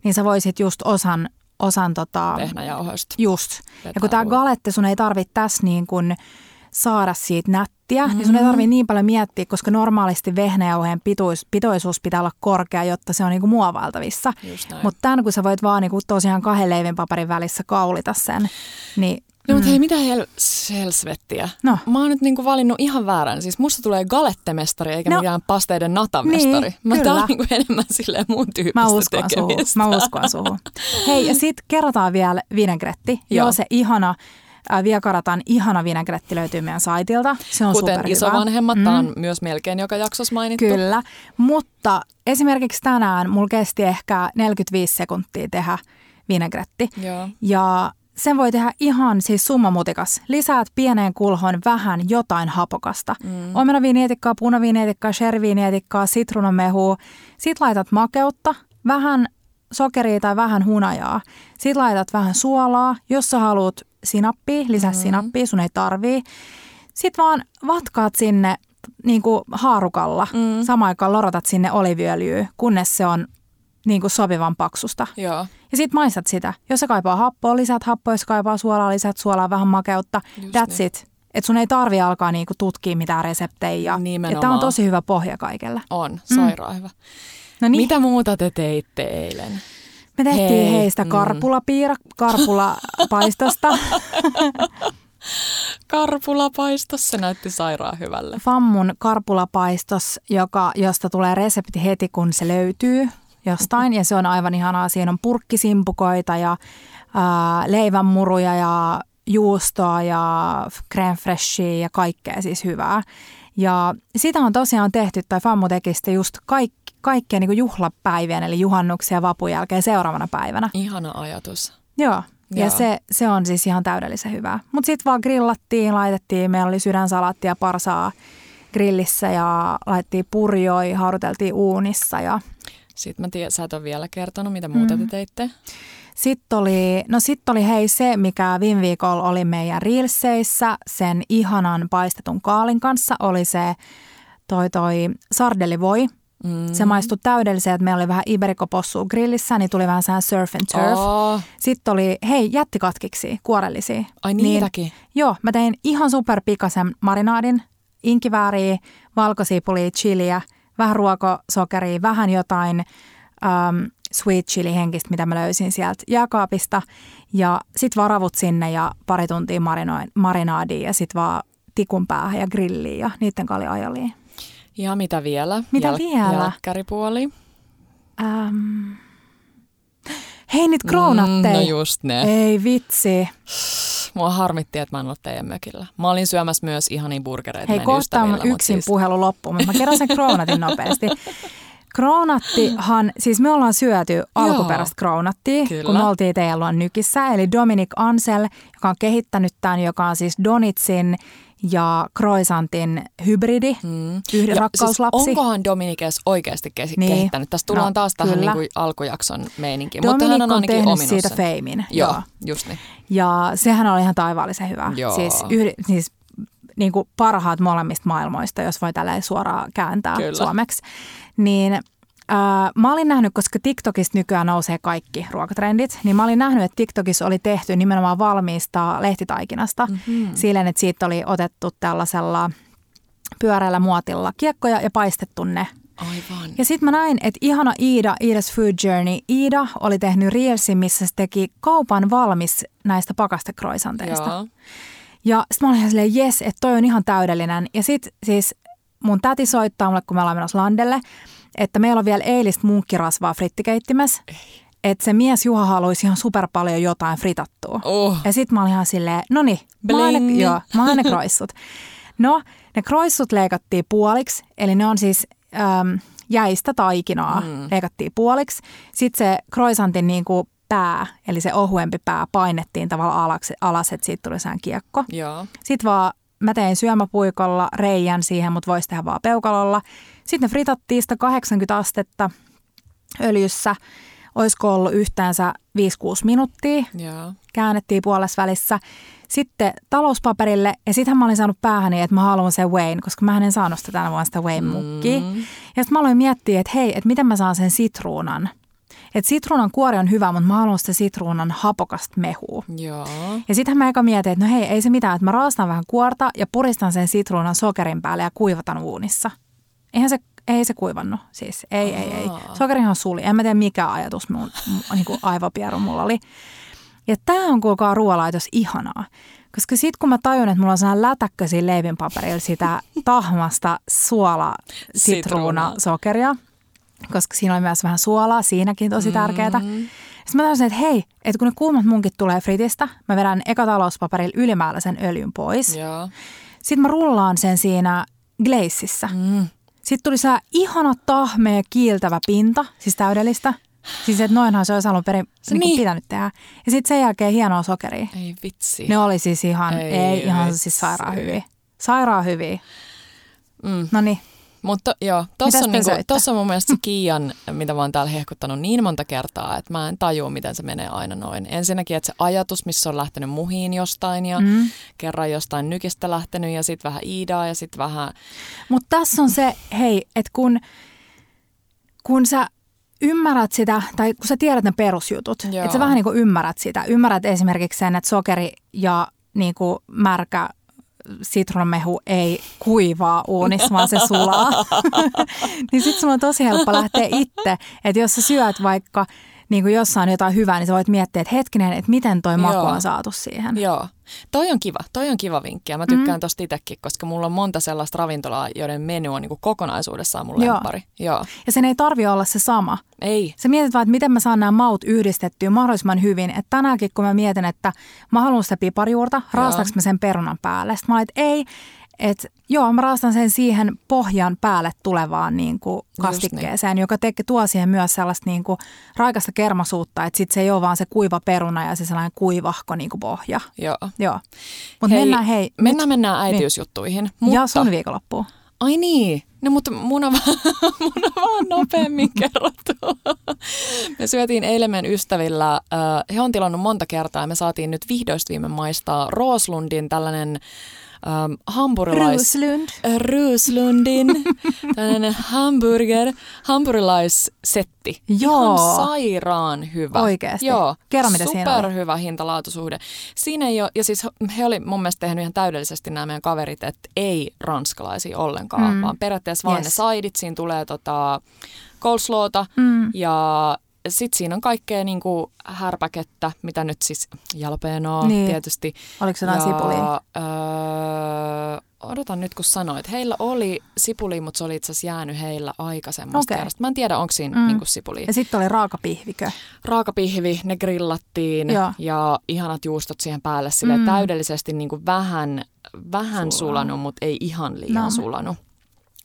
niin sä voisit just osan, osan tota, Vehnäjauhoista. just. Ja Vetää kun tämä galette, sun ei tarvitse tässä niin kun saada siitä nättiä, mm-hmm. niin sun ei tarvitse niin paljon miettiä, koska normaalisti vehnäjauheen pituis, pitoisuus pitää olla korkea, jotta se on niin kuin muovailtavissa. Mutta tämän, kun sä voit vaan niin kuin tosiaan kahden leivinpaperin välissä kaulita sen, niin No mutta hei, mitä hel- helsvettiä? No. Mä oon nyt niinku valinnut ihan väärän. Siis musta tulee galettemestari eikä No. mikään pasteiden natamestari. Niin, mä tää on niinku enemmän silleen mun tyyppistä Mä uskon tekemistä. Mä uskon suhun. Hei, ja sitten kerrotaan vielä vinegretti. Joo, Joo. se ihana, äh, Viekaratan ihana vinegretti löytyy meidän saitilta. Se on Kuten superhyvä. isovanhemmat, Mm. mm. on myös melkein joka jaksossa mainittu. Kyllä, mutta esimerkiksi tänään mulla kesti ehkä 45 sekuntia tehdä vinegretti. Joo. Ja sen voi tehdä ihan siis summamutikas. Lisäät pieneen kulhoon vähän jotain hapokasta. Mm. Omenaviinietikkaa, punaviinietikkaa, sherviinietikkaa, sitruunamehua. Sitten laitat makeutta, vähän sokeria tai vähän hunajaa. Sitten laitat vähän suolaa. Jos sä haluat sinappia, lisää mm. sinappia, sun ei tarvii. Sitten vaan vatkaat sinne niin kuin haarukalla. Mm. Samaan aikaan lorotat sinne oliviöljyä, kunnes se on niin kuin sopivan paksusta. Joo. Ja sit maistat sitä. Jos se kaipaa happoa, lisät happoa. Jos kaipaa suolaa, lisät suolaa, vähän makeutta. Just That's niin. it. Et sun ei tarvi alkaa niinku tutkia mitään reseptejä. Nimenomaan. Tämä on tosi hyvä pohja kaikelle. On, sairaan hyvä. No niin, Mitä muuta te teitte eilen? me tehtiin Hei, heistä mm. karpulapiira, karpulapaistosta. Karpulapaistos, se näytti sairaan hyvälle. Fammun karpulapaistos, joka, josta tulee resepti heti, kun se löytyy jostain. Ja se on aivan ihanaa. Siinä on purkkisimpukoita ja ää, leivänmuruja ja juustoa ja crème freshia ja kaikkea siis hyvää. Ja sitä on tosiaan tehty, tai Fammu teki sitä just kaik, kaikkea niin juhlapäivien, eli juhannuksia ja vapun jälkeen seuraavana päivänä. Ihana ajatus. Joo. Ja Joo. se, se on siis ihan täydellisen hyvää. Mutta sitten vaan grillattiin, laitettiin, meillä oli sydänsalaattia ja parsaa grillissä ja laitettiin purjoi, hauduteltiin uunissa ja Sitten mä tiedän, sä et ole vielä kertonut, mitä muuta te teitte. Sitten oli, no sit oli hei se, mikä viime viikolla oli meidän Reelseissä sen ihanan paistetun kaalin kanssa, oli se toi toi sardelivoi. Mm. Se maistui täydelliseltä, että meillä oli vähän iberikopossua grillissä, niin tuli vähän sehän surf and turf. Oh, Sitten oli, hei, jättikatkiksi, kuorellisia. ai niitäkin. Niin, joo, mä tein ihan superpikaisen marinaadin, inkivääriä, valkosipulia, chiliä, vähän ruokosokeria, vähän jotain um, sweet chili henkistä, mitä mä löysin sieltä jääkaapista. Ja sitten varavut sinne ja pari tuntia marinoin, marinaadiin ja sitten vaan tikun päähän ja grilliin ja niiden kanssa oli ajoliin. Ja mitä vielä? Mitä vielä? Jälkkäripuoli. Um, hei, niitä kroonatteja. Mm, no just ne. Ei vitsi. Mua harmitti, että mä en ollut teidän mökillä. Mä olin syömässä myös ihania burgereita Hei, kohta on yksin siis, puhelu loppuun, mutta mä kerron sen kroonatin nopeasti. Kroonattihan, siis me ollaan syöty alkuperäistä kroonattia, Kyllä. kun me oltiin teidän luon nykissä. Eli Dominic Ansel, joka on kehittänyt tämän, joka on siis Donitsin ja Croissantin hybridi, Mm. yhden Ja rakkauslapsi. Siis onkohan Dominikes oikeasti ke- Niin. kehittänyt? Tästä tullaan No, taas tähän kyllä. niin kuin alkujakson meininkiin. Mutta Dominic hän on on tehnyt ominut siitä feimin. Joo, Joo. just niin. Ja sehän oli ihan taivaallisen hyvä. Joo. Siis, yhdi, siis niin kuin parhaat molemmista maailmoista, jos voi tälleen suoraan kääntää Kyllä. suomeksi. Niin äh, mä olin nähnyt, koska TikTokista nykyään nousee kaikki ruokatrendit, niin mä olin nähnyt, että TikTokissa oli tehty nimenomaan valmiista lehtitaikinasta. Mm-hmm. Silleen, että siitä oli otettu tällaisella pyörällä muotilla kiekkoja ja paistettu ne Aivan. ja sitten mä näin, että ihana Iida, Iida's Food Journey, Iida oli tehnyt Reelsin, missä se teki kaupan valmis näistä pakastekroisanteista. Joo. Ja sitten mä olin ihan silleen, jes, että toi on ihan täydellinen. Ja sitten siis mun täti soittaa mulle, kun me ollaan menossa landelle, että meillä on vielä eilistä munkkirasvaa frittikeittimessä. Että se mies Juha haluaisi ihan super paljon jotain fritattua. Oh. Ja sitten mä olin ihan silleen, no niin, mä oon ne, Bling. joo, mä oon ne kroissut. No, ne kroissut leikattiin puoliksi, eli ne on siis äm, jäistä taikinaa mm. leikattiin puoliksi. Sitten se croissantin niin kuin pää, eli se ohuempi pää, painettiin tavallaan alas, alas että siitä tuli sään kiekko. Joo. Sitten vaan mä tein syömäpuikolla reijän siihen, mutta voisi tehdä vaan peukalolla. Sitten ne fritattiin sitä 80 astetta öljyssä. Olisiko ollut yhteensä 5-6 minuuttia Joo. käännettiin puolessa välissä. Sitten talouspaperille ja sittenhän mä olin saanut päähäni, että mä haluan sen Wayne, koska mä en saanut sitä tänä vuonna sitä Wayne-mukkia. Mm. Ja sitten mä aloin miettiä, että hei, että miten mä saan sen sitruunan. Että sitruunan kuori on hyvä, mutta mä haluan sitä sitruunan hapokasta mehua. Joo. Ja sittenhän mä eka mietin, että no hei, ei se mitään, että mä raastan vähän kuorta ja puristan sen sitruunan sokerin päälle ja kuivatan uunissa. Eihän se, ei se kuivannut, siis ei, ei, ei. Aa. Sokerihan suli, en mä tiedä mikä ajatus mun niin kuin aivopieru mulla oli. Ja tämä on kuulkaa ruoalaitos ihanaa. Koska sitten kun mä tajun, että mulla on sellainen lätäkkö siinä leivinpaperilla sitä tahmasta suola sitruuna sokeria, koska siinä oli myös vähän suolaa, siinäkin tosi tärkeää. Mm. Sitten mä tajusin, että hei, että kun ne kuumat munkit tulee fritistä, mä vedän eka talouspaperilla ylimääräisen öljyn pois. Joo. Sitten mä rullaan sen siinä gleississä. Mm. Sitten tuli se ihana tahmea kiiltävä pinta, siis täydellistä. Siis että noinhan se olisi alun perin niin. Niin. pitänyt tehdä. Ja sitten sen jälkeen hienoa sokeria. Ei vitsi. Ne oli siis ihan, Ei ei, ei ihan vitsi. siis sairaan hyviä. Sairaan hyviä. Mm. No niin, mutta joo, tossa Mitäs on, niinku, tossa on mun mielestä se Kiian, mitä mä oon täällä hehkuttanut niin monta kertaa, että mä en tajua, miten se menee aina noin. Ensinnäkin, että se ajatus, missä on lähtenyt muhiin jostain ja Mm. kerran jostain nykistä lähtenyt ja sitten vähän Iidaa ja sitten vähän Mutta tässä on se, hei, että kun, kun sä ymmärrät sitä, tai kun sä tiedät ne perusjutut, Joo. että sä vähän niin kuin ymmärrät sitä. Ymmärrät esimerkiksi sen, että sokeri ja niin kuin märkä sitruunamehu ei kuivaa uunissa, vaan se sulaa. niin sitten sulla on tosi helppo lähteä itse, että jos sä syöt vaikka niin kuin jossain jotain hyvää, niin sä voit miettiä, että hetkinen, että miten toi maku Joo. on saatu siihen. Joo. Toi on kiva, toi on kiva vinkki ja mä tykkään mm. tosta itsekin, koska mulla on monta sellaista ravintolaa, joiden menu on niinku kokonaisuudessaan mun Joo. lemppari. Joo. Ja sen ei tarvi olla se sama. Ei. Sä mietit vaan, että miten mä saan nämä maut yhdistettyä mahdollisimman hyvin. Että tänäänkin, kun mä mietin, että mä haluan sitä piparijuurta, raastaks mä sen perunan päälle? Sitten mä olin, että ei, että joo, mä raastan sen siihen pohjan päälle tulevaan niin kuin kastikkeeseen, joka tekee, tuo siihen myös sellaista niin kuin raikasta kermasuutta, että sit se ei ole vaan se kuiva peruna ja se sellainen kuivahko niin kuin pohja. Joo. Joo. Mutta mennään hei. Mennään, mennään äitiysjuttuihin. nyt. Mutta, Ja sun viikonloppuun. Ai niin, no mutta mun on, vaan- mun on vaan nopeammin kerrottu. Me syötiin eilen meidän ystävillä, äh, he on tilannut monta kertaa ja me saatiin nyt vihdoista viime maistaa Rooslundin tällainen ähm, hampurilais... Ruslund. Ruslundin tällainen hamburger, hampurilaissetti. Joo. Ihan sairaan hyvä. Oikeesti? Joo. Kerro, mitä siinä oli. Superhyvä hintalaatusuhde. Siinä ei ole, ja siis he oli mun mielestä tehnyt ihan täydellisesti nämä meidän kaverit, että ei ranskalaisia ollenkaan, Mm. vaan periaatteessa vaan Yes. ne saidit. Siinä tulee tota coleslawta Mm. ja sitten siinä on kaikkea niinku härpäkettä, mitä nyt siis jalpeenoa Niin. tietysti. Oliko se sipulia? Öö, odotan nyt, kun sanoit. Heillä oli sipuli, mutta se oli itse asiassa jäänyt heillä aikaisemmasta kerrasta. Mä en tiedä, onko siinä Mm. niinku sipulia. Ja sitten oli raakapihvikö. Raakapihvi, ne grillattiin Joo. ja ihanat juustot siihen päälle sille Mm. täydellisesti niinku vähän, vähän Sulanut. sulanut, mutta ei ihan liian no. sulanut.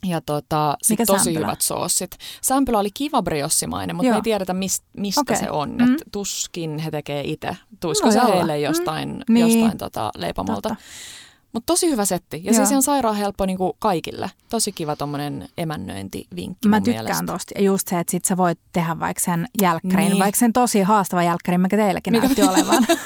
Ja tota, sit Mikä tosi sämpylä? hyvät soossit. Sämpylä oli kiva briossimainen, mutta Joo. me ei tiedetä mist, mistä Okei. se on. Mm. Et tuskin he tekee itse. Tuisko No se heille Mm. jostain, Niin. jostain tota leipomolta. Totta. Mutta tosi hyvä setti. Ja Joo. siis ihan sairaan helppo niinku kaikille. Tosi kiva tommonen emännöintivinkki Mä tykkään mielestä. tosta. Ja just se, että sit sä voit tehdä vaikka sen jälkkärin, Niin. vaikka sen tosi haastava jälkkärin, mikä teilläkin Mikä- näytti olevan.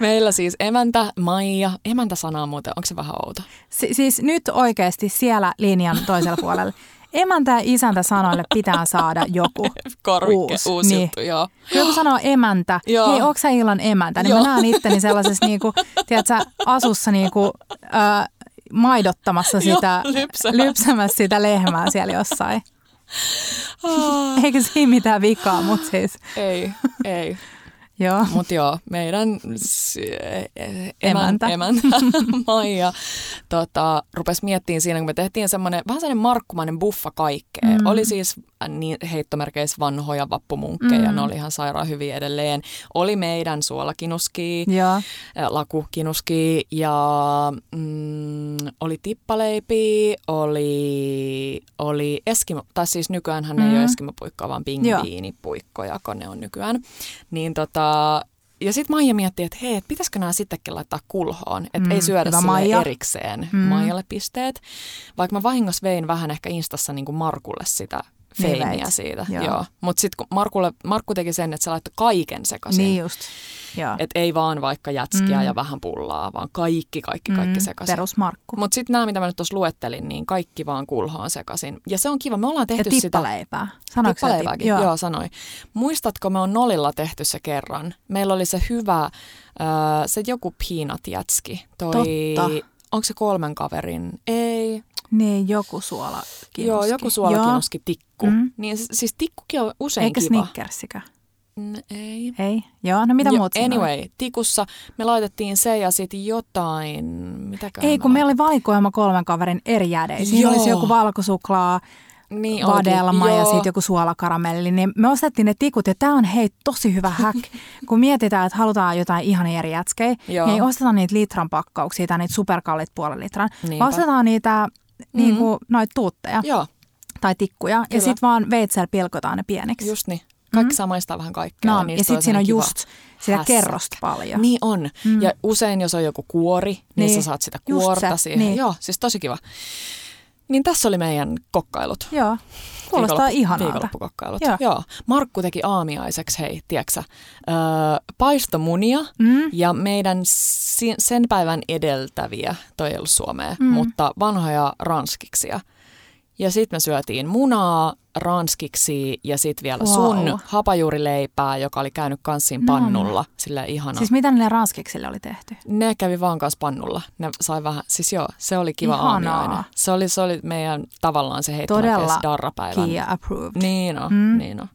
Meillä siis emäntä, Maija. Emäntä sanaa muuten, onko se vähän outo? Si- siis nyt oikeasti siellä linjan toisella puolella. Emäntä ja isäntä sanoille pitää saada joku. Korvikke, Uusi, uusi, niin. juttu, joo. Joku sanoo emäntä, Joo. hei, onko sä illan emäntä? Niin Joo. mä näen itteni sellaisessa niinku, tiedätkö, asussa niinku, ö, maidottamassa sitä, Joo, lypsämässä. lypsämässä sitä lehmää siellä jossain. Eikä siinä mitään vikaa, mutta siis, ei, ei. Joo. Mutta joo, meidän s- e- e- Emäntä. emäntä, Maija tota, rupesi miettimään siinä, kun me tehtiin semmoinen vähän sellainen markkumainen buffa kaikkea. Mm. Mm. Oli siis äh, niin heittomerkeissä vanhoja vappumunkkeja, Mm. mm. ne oli ihan sairaan hyviä edelleen. Oli meidän suolakinuski, Joo. äh, lakukinuski ja mm, oli tippaleipi, oli, oli eskimo, tai siis nykyäänhän ne ei Mm. ole eskimopuikkoa, vaan pingviinipuikkoja, kun ne on nykyään. Niin tota, ja sitten Maija miettii, että hei, et pitäisikö nämä sittenkin laittaa kulhoon, että Mm, ei syödä sille Maija. erikseen Mm. mm. Maijalle pisteet. Vaikka mä vahingossa vein vähän ehkä Instassa niin kuin Markulle sitä Niin feimiä veit. siitä. Joo. Joo. Mutta sitten kun Markulle, Markku teki sen, että se laittoi kaiken sekaisin. Niin just. Että ei vaan vaikka jätskiä Mm. ja vähän pullaa, vaan kaikki, kaikki, kaikki Mm, sekaisin. Perusmarkku. Mutta sitten nämä, mitä mä nyt tuossa luettelin, niin kaikki vaan kulhoon sekaisin. Ja se on kiva. Me ollaan Ja tehty sitä. tippaleipää. Sanoiko sä Tippaleivääkin, tip- joo. joo sanoi. Muistatko, me on Nolilla tehty se kerran. Meillä oli se hyvä, äh, se joku peanut jätski. Toi, Totta. Onko se kolmen kaverin? Ei. Niin, joku suola Joo, joku suolakinuski tikku. Mm. Niin siis tikkukin on usein Eikä kiva. Snickersikö? Mm, ei. Ei. Joo, no mitä Jo- muut oli? Anyway, tikussa me laitettiin se ja sitten jotain, mitäkään Ei, kun me meillä oli valikoima kolmen kaverin eri jädejä. Siinä Joo. olisi joku valkosuklaa, niin vadelma ja Joo. sitten joku suolakaramelli. Niin me ostettiin ne tikut ja tämä on hei tosi hyvä hack. kun mietitään, että halutaan jotain ihania eri jätskejä, Joo. niin ei osteta niitä litran pakkauksia tai niitä superkallit puolen litran. Niinpä. Vaan ostetaan niitä niinku, noita tuutteja Joo, tai tikkuja ja Kyllä. sitten vaan veitsellä pilkotaan ne pieniksi. just niin. Kaikki saa maistaa vähän kaikkea. no, ja sitten siinä on just sitä hässäkkä. kerrosta paljon. Niin on. Mm. Mm. Ja usein, jos on joku kuori, niin, Niin. niin sä saat sitä kuorta siihen. niin. Joo, siis tosi kiva. Niin tässä oli meidän kokkailut. Joo, kuulostaa Viikonloppu- ihanalta. Viikonloppukokkailut. Joo. Joo. Markku teki aamiaiseksi, hei, tiedätkö öö, paistomunia Mm. ja meidän sen päivän edeltäviä, toi ei ollut suomea, Mm. mutta vanhoja ranskiksia. Ja sitten me syötiin munaa, ranskiksi ja sitten vielä Wow. sun hapajuurileipää, joka oli käynyt kanssiin No pannulla. Sillä ihana. Siis mitä niille ranskiksille oli tehty? Ne kävi vaan kanssa pannulla. Ne sai vähän, siis joo, se oli kiva Ihanaa. aamiainen. Se oli, se oli meidän tavallaan se Todella heittomakeis darrapäivän. Kia approved. Niin on, mm. niin on.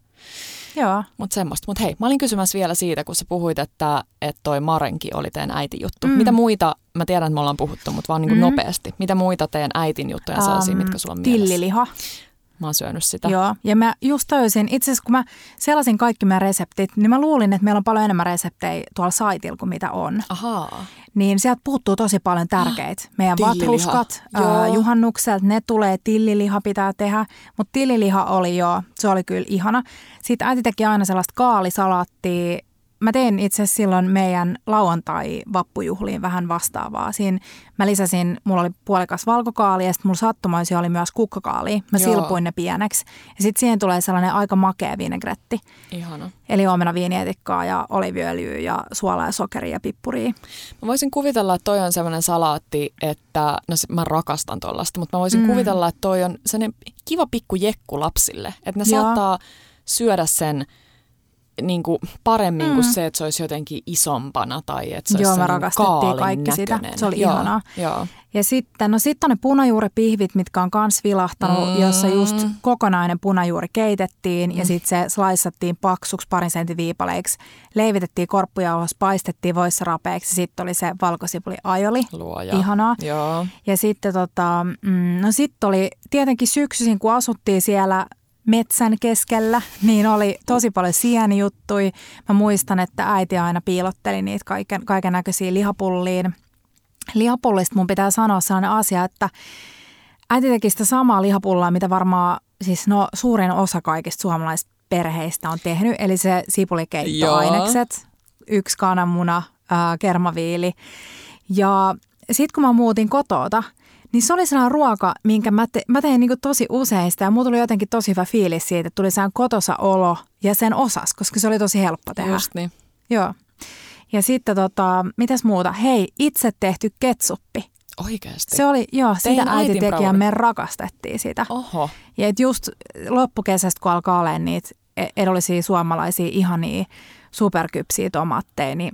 Joo. Mutta semmoista. Mutta hei, mä olin kysymässä vielä siitä, kun sä puhuit, että, että toi Marenki oli teidän äitin juttu. Mm. Mitä muita, mä tiedän, että me ollaan puhuttu, mutta vaan niin kuin Mm. nopeasti. Mitä muita teidän äitin juttuja sellaisia, Am, mitkä sulla on mielessä? Mä oon syönyt sitä. Joo, ja mä just tajusin, itse asiassa kun mä selasin kaikki meidän reseptit, niin mä luulin, että meillä on paljon enemmän reseptejä tuolla saitilla kuin mitä on. Ahaa. Niin sieltä puuttuu tosi paljon tärkeitä. Meidän Tilliliha. vatruskat ää, Joo. juhannukselta, ne tulee, tilliliha pitää tehdä. Mutta tilliliha oli jo, se oli kyllä ihana. Sitten äiti teki aina sellaista kaalisalaattia. Mä tein itse silloin meidän lauantai-vappujuhliin vähän vastaavaa. Siinä mä lisäsin, mulla oli puolikas valkokaali ja sitten mulla sattumoisia oli myös kukkakaali. Mä Joo. silpuin ne pieneksi. Ja sitten siihen tulee sellainen aika makea vinegretti. Ihana. Eli omena viinietikkaa ja oliviöljyä ja suolaa ja sokeria ja pippuria. Mä voisin kuvitella, että toi on semmoinen salaatti, että, no mä rakastan tollasta, mutta mä voisin mm. kuvitella, että toi on sellainen kiva pikku jekku lapsille. Että ne Joo. saattaa syödä sen niin kuin paremmin mm. kuin se, että se olisi jotenkin isompana tai että se Joo, olisi me rakastettiin kaikki sitä. Se oli joo, ihanaa. Joo. Ja sitten, no sitten on ne punajuuripihvit, mitkä on kans vilahtanut, Mm. jossa just kokonainen punajuuri keitettiin ja Mm. sitten se slaissattiin paksuksi parin sentin viipaleiksi. Leivitettiin korppujauhossa, paistettiin voissa rapeeksi. Sitten oli se valkosipuli aioli. Luoja. Ihanaa. Joo. Ja sitten tota, mm, no sitten oli tietenkin syksyisin, kun asuttiin siellä metsän keskellä, niin oli tosi paljon sienijuttui. Mä muistan, että äiti aina piilotteli niitä kaiken, kaiken näköisiä lihapulliin. Lihapullista mun pitää sanoa sellainen asia, että äiti teki sitä samaa lihapullaa, mitä varmaan siis no, suurin osa kaikista suomalaisista perheistä on tehnyt. Eli se sipulikeittoainekset, yksi kananmuna, ää, kermaviili. Ja sitten kun mä muutin kotota, niin se oli sellainen ruoka, minkä mä, te, mä tein niinku tosi usein sitä. Ja mulla tuli jotenkin tosi hyvä fiilis siitä, että tuli sellainen kotosa olo ja sen osas, koska se oli tosi helppo tehdä. Just niin. Joo. Ja sitten tota, mitäs muuta? Hei, itse tehty ketsuppi. Oikeasti. Se oli, joo, sitä Tein äiti äitin teki ja me rakastettiin sitä. Oho. Ja et just loppukesästä, kun alkaa olemaan niitä e- edullisia suomalaisia ihania superkypsiä tomaatteja, niin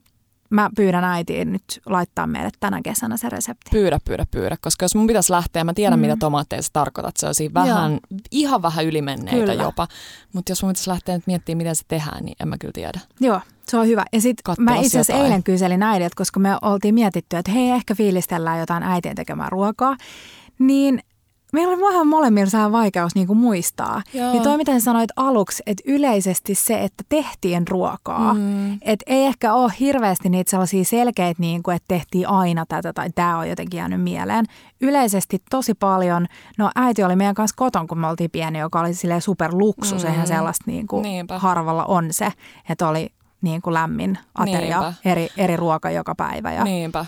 mä pyydän äitiin nyt laittaa meille tänä kesänä se resepti. Pyydä, pyydä, pyydä. Koska jos mun pitäisi lähteä, mä tiedän Mm. mitä tomaatteja sä tarkoitat. Se on siinä vähän, ihan vähän ylimenneitä Kyllä. jopa. Mutta jos mun pitäisi lähteä nyt miettimään, miten se tehdään, niin en mä kyllä tiedä. Joo, se on hyvä. Ja sitten Kattelas mä itse asiassa eilen kyselin äidiltä, koska me oltiin mietitty, että hei, ehkä fiilistellään jotain äitien tekemää ruokaa. Niin meillä oli vähän molemmilla saa vaikeus niin kuin muistaa. Joo. Niin toi, mitä sä sanoit aluksi, että yleisesti se, että tehtiin ruokaa. Mm. Että ei ehkä ole hirveästi niitä sellaisia selkeitä, niin kuin, että tehtiin aina tätä tai tämä on jotenkin jäänyt mieleen. Yleisesti tosi paljon, no äiti oli meidän kanssa koton, kun me oltiin pieni, joka oli silleen superluksus. Mm. Eihän sellaista niin kuin Niinpä. harvalla on se, että oli niin kuin lämmin ateria, Niinpä. eri, eri ruoka joka päivä. Ja, Niinpä.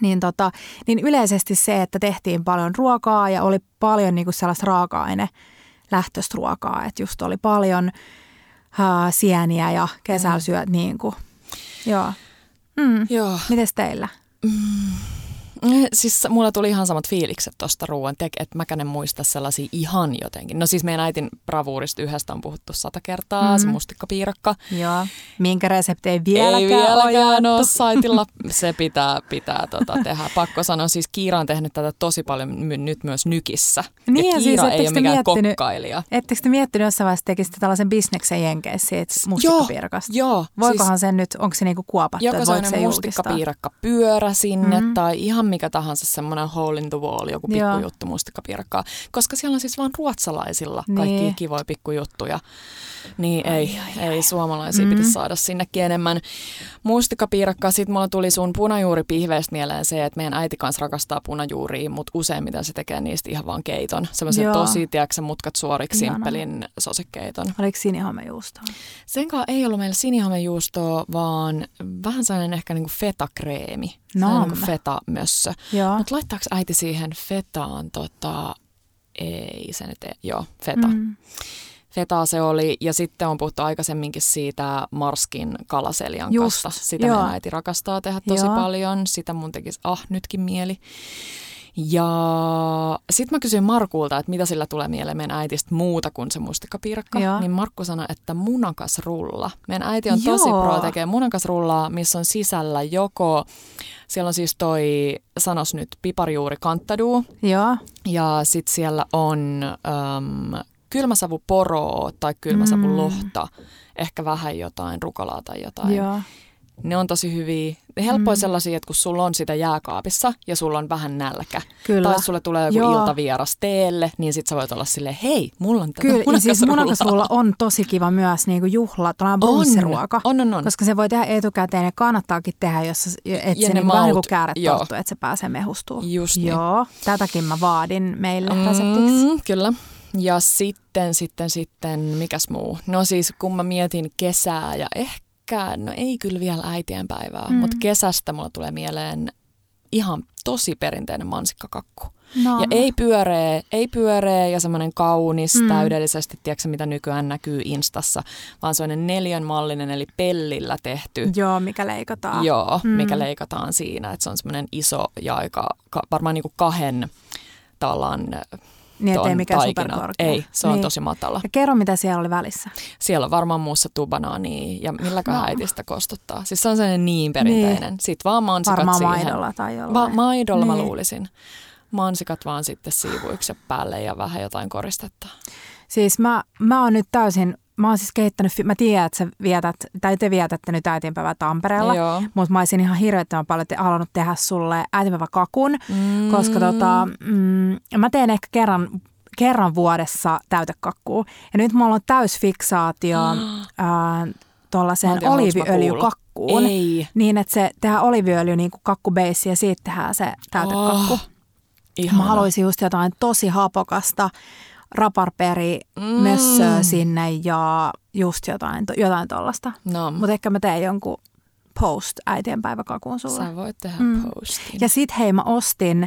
Niin, tota, niin yleisesti se, että tehtiin paljon ruokaa ja oli paljon niin kuin sellaista raaka-aine lähtöistä ruokaa, että just oli paljon uh, sieniä ja kesällä syöt niin kuin, joo. Mm. Joo. Mites teillä? Eh, Siis mulla tuli ihan samat fiilikset tuosta ruoan että mäkään en muista sellaisia ihan jotenkin. No siis meidän äitin bravuurista yhdestä on puhuttu sata kertaa, mm. se Mhm. mustikkapiirakka. Joo. Minkä resepti ei vieläkään, Ei vieläkään ole jaettu? saitilla. Se pitää, pitää tota tehdä. Pakko sanoa, siis Kiira on tehnyt tätä tosi paljon my- nyt myös nykissä. Niin, ja ja siis Kiira ei ole mikään miettinyt- kokkailija. Ettekö te miettinyt jossain vaiheessa, tekisitte tällaisen bisneksen jenkeissä siitä mustikkapiirakasta? Joo. Voikohan sen nyt, onko se niinku kuopattu, Joko että voiko se sellainen julkistaa? mustikkapiirakka pyörä sinne Mhm. mm. tai ihan mikä tahansa semmoinen hole in the wall, joku pikkujuttu mustikkapiirakkaa. Koska siellä on siis vaan ruotsalaisilla Niin. kaikki kivoja pikkujuttuja. Niin Ai, ei, ai, ei suomalaisia Mm. pitäisi saada sinnekin enemmän mustikkapiirakkaa. Sitten mulla tuli sun punajuuripihveistä mieleen se, että meidän äiti kanssa rakastaa punajuuria, mutta useimmiten se tekee niistä ihan vaan keiton. Semmoisen Joo. tosi, tiedätkö, mutkat suoriksi Ihanaa. simppelin sosekeiton. Oliko sinihomejuustoa? Senkaan ei ollut meillä sinihomejuustoa, vaan vähän sellainen ehkä niinku fetakreemi. Nom. Sellainen niinku fetamössö. Mutta laittaako äiti siihen fetaan tota, ei se nyt, ei, joo, feta. Mm. Fetaa se oli, ja sitten on puhuttu aikaisemminkin siitä Marskin kalaseljan Just, kanssa. Sitä joo. meidän äiti rakastaa tehdä tosi Joo. paljon. Sitä mun tekisi, ah, nytkin mieli. Ja sitten mä kysyin Markulta, että mitä sillä tulee mieleen meidän äitistä muuta kuin se mustikkapiirakka. Joo. Niin Markku sanoi, että munakasrulla. Meidän äiti on tosi Joo. pro tekee munakasrullaa, missä on sisällä joko, siellä on siis toi, sanos nyt, piparjuuri kantaduu. Joo, Ja sitten siellä on äm, kylmäsavu poroa tai kylmäsavu Mm. lohta. Ehkä vähän jotain rukolaa tai jotain. joo. Ne on tosi hyviä. Helppoja Mm. sellaisia, että kun sulla on sitä jääkaapissa ja sulla on vähän nälkä. Kyllä. Tai sulle tulee joku Joo. iltavieras teelle, niin sit sä voit olla silleen, hei, mulla on tätä Kyllä, ja siis munakasrullaa." munakasrulla on tosi kiva myös niin kuin juhla, tällainen brunssiruoka. On, on, on. Koska se voi tehdä etukäteen ja kannattaakin tehdä, jos että Ja se niin vähän niin kuin kääret torttu, että se pääsee mehustumaan. Just niin. Joo, tätäkin mä vaadin meille mm. reseptiksi. Kyllä. Ja sitten, sitten, sitten, mikäs muu? No siis kun mä mietin kesää ja ehkä, no ei kyllä vielä äitienpäivää, mm. Mutta kesästä mulla tulee mieleen ihan tosi perinteinen mansikkakakku. No, Ja ei pyöreä, ei pyöreä ja semmoinen kaunis mm. Mm. täydellisesti, tiedätkö mitä nykyään näkyy Instassa, vaan semmoinen neljänmallinen eli pellillä tehty. Joo, mikä leikataan. Joo, Mm. mikä leikataan siinä, että se on semmoinen iso ja aika, ka, varmaan niin kuin kahden tavallaan Niin, ettei mikään superkorkea. Ei, se on niin. tosi matala. Ja kerro, mitä siellä oli välissä. Siellä on varmaan muussa tubanaania ja milläkään No. äitistä kostuttaa. Siis se on sellainen niin perinteinen. Niin. Sitten vaan mansikat Varmaan siihen. maidolla tai jollain. Va- maidolla niin. mä luulisin. Mansikat vaan sitten siivuiksi ja päälle ja vähän jotain koristetta. Siis mä, mä oon nyt täysin, mä oon siis kehittänyt, mä tiedän, että sä vietät, tai te vietätte nyt äitienpäivää Tampereella. Joo. Mutta mä olisin ihan hirveättömän paljon te- halunnut tehdä sulle äitipäiväkakun, Mm. koska tota, mm, mä teen ehkä kerran, kerran vuodessa täytekakkuu. Ja nyt mulla on täysfiksaatio ää, tuollaiseen Mä en tiedä, haluanko mä oliiviöljykakkuun. Ei. Niin, että se tehdään oliiviöljy niin kuin kakkubeissi ja siitä tehdään se täytekakku. Oh, Mä ihana. haluaisin just jotain tosi hapokasta, raparperi, Mm. mm. sinne ja just jotain, jotain tollasta. No, Mutta ehkä mä teen jonkun post äitienpäiväkakun sulle. sä voit tehdä Mm. postin. Ja sit hei mä ostin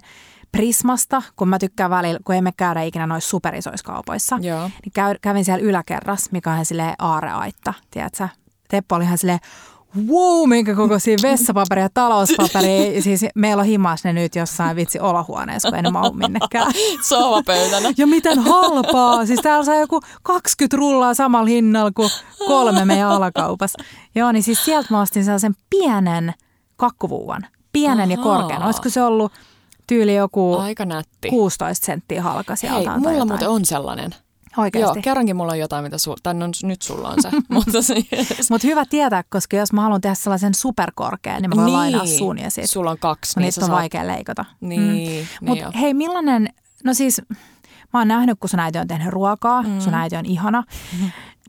Prismasta, kun mä tykkään välillä, kun emme käydä ikinä noissa superisoissa kaupoissa, Joo. niin käy, kävin siellä yläkerras, mikä on silleen aareaitta, tiedätkö? Teppo oli ihan silleen, wow, minkä kokoisia vessapaperia ja talouspaperia. siis meillä on himas ne nyt jossain vitsi olohuoneessa, kun en mau minnekään. Sohvapöytänä. Ja miten halpaa. Siis täällä saa joku 20 rullaa samalla hinnalla kuin kolme meidän alakaupassa. Joo, niin siis sieltä mä ostin sellaisen pienen kakkuvuuan. Pienen ja Ahaa. korkean. Olisiko se ollut tyyli joku Aika nätti. 16 senttiä halka sieltä? Hei, mulla jotain. muuten on sellainen. Oikeasti. Joo, kerrankin mulla on jotain, mitä sul, tai no, nyt sulla on se. Mutta se, Mutta hyvä tietää, koska jos mä haluan tehdä sellaisen superkorkean, niin mä voin Niin. lainaa sun ja sit. Sulla on kaksi. Niin niistä on saat- vaikea leikata. Niin, niin Mutta joo. hei, millainen, no siis mä oon nähnyt, kun sun äiti on tehnyt ruokaa, Mm. mm. sun äiti on ihana,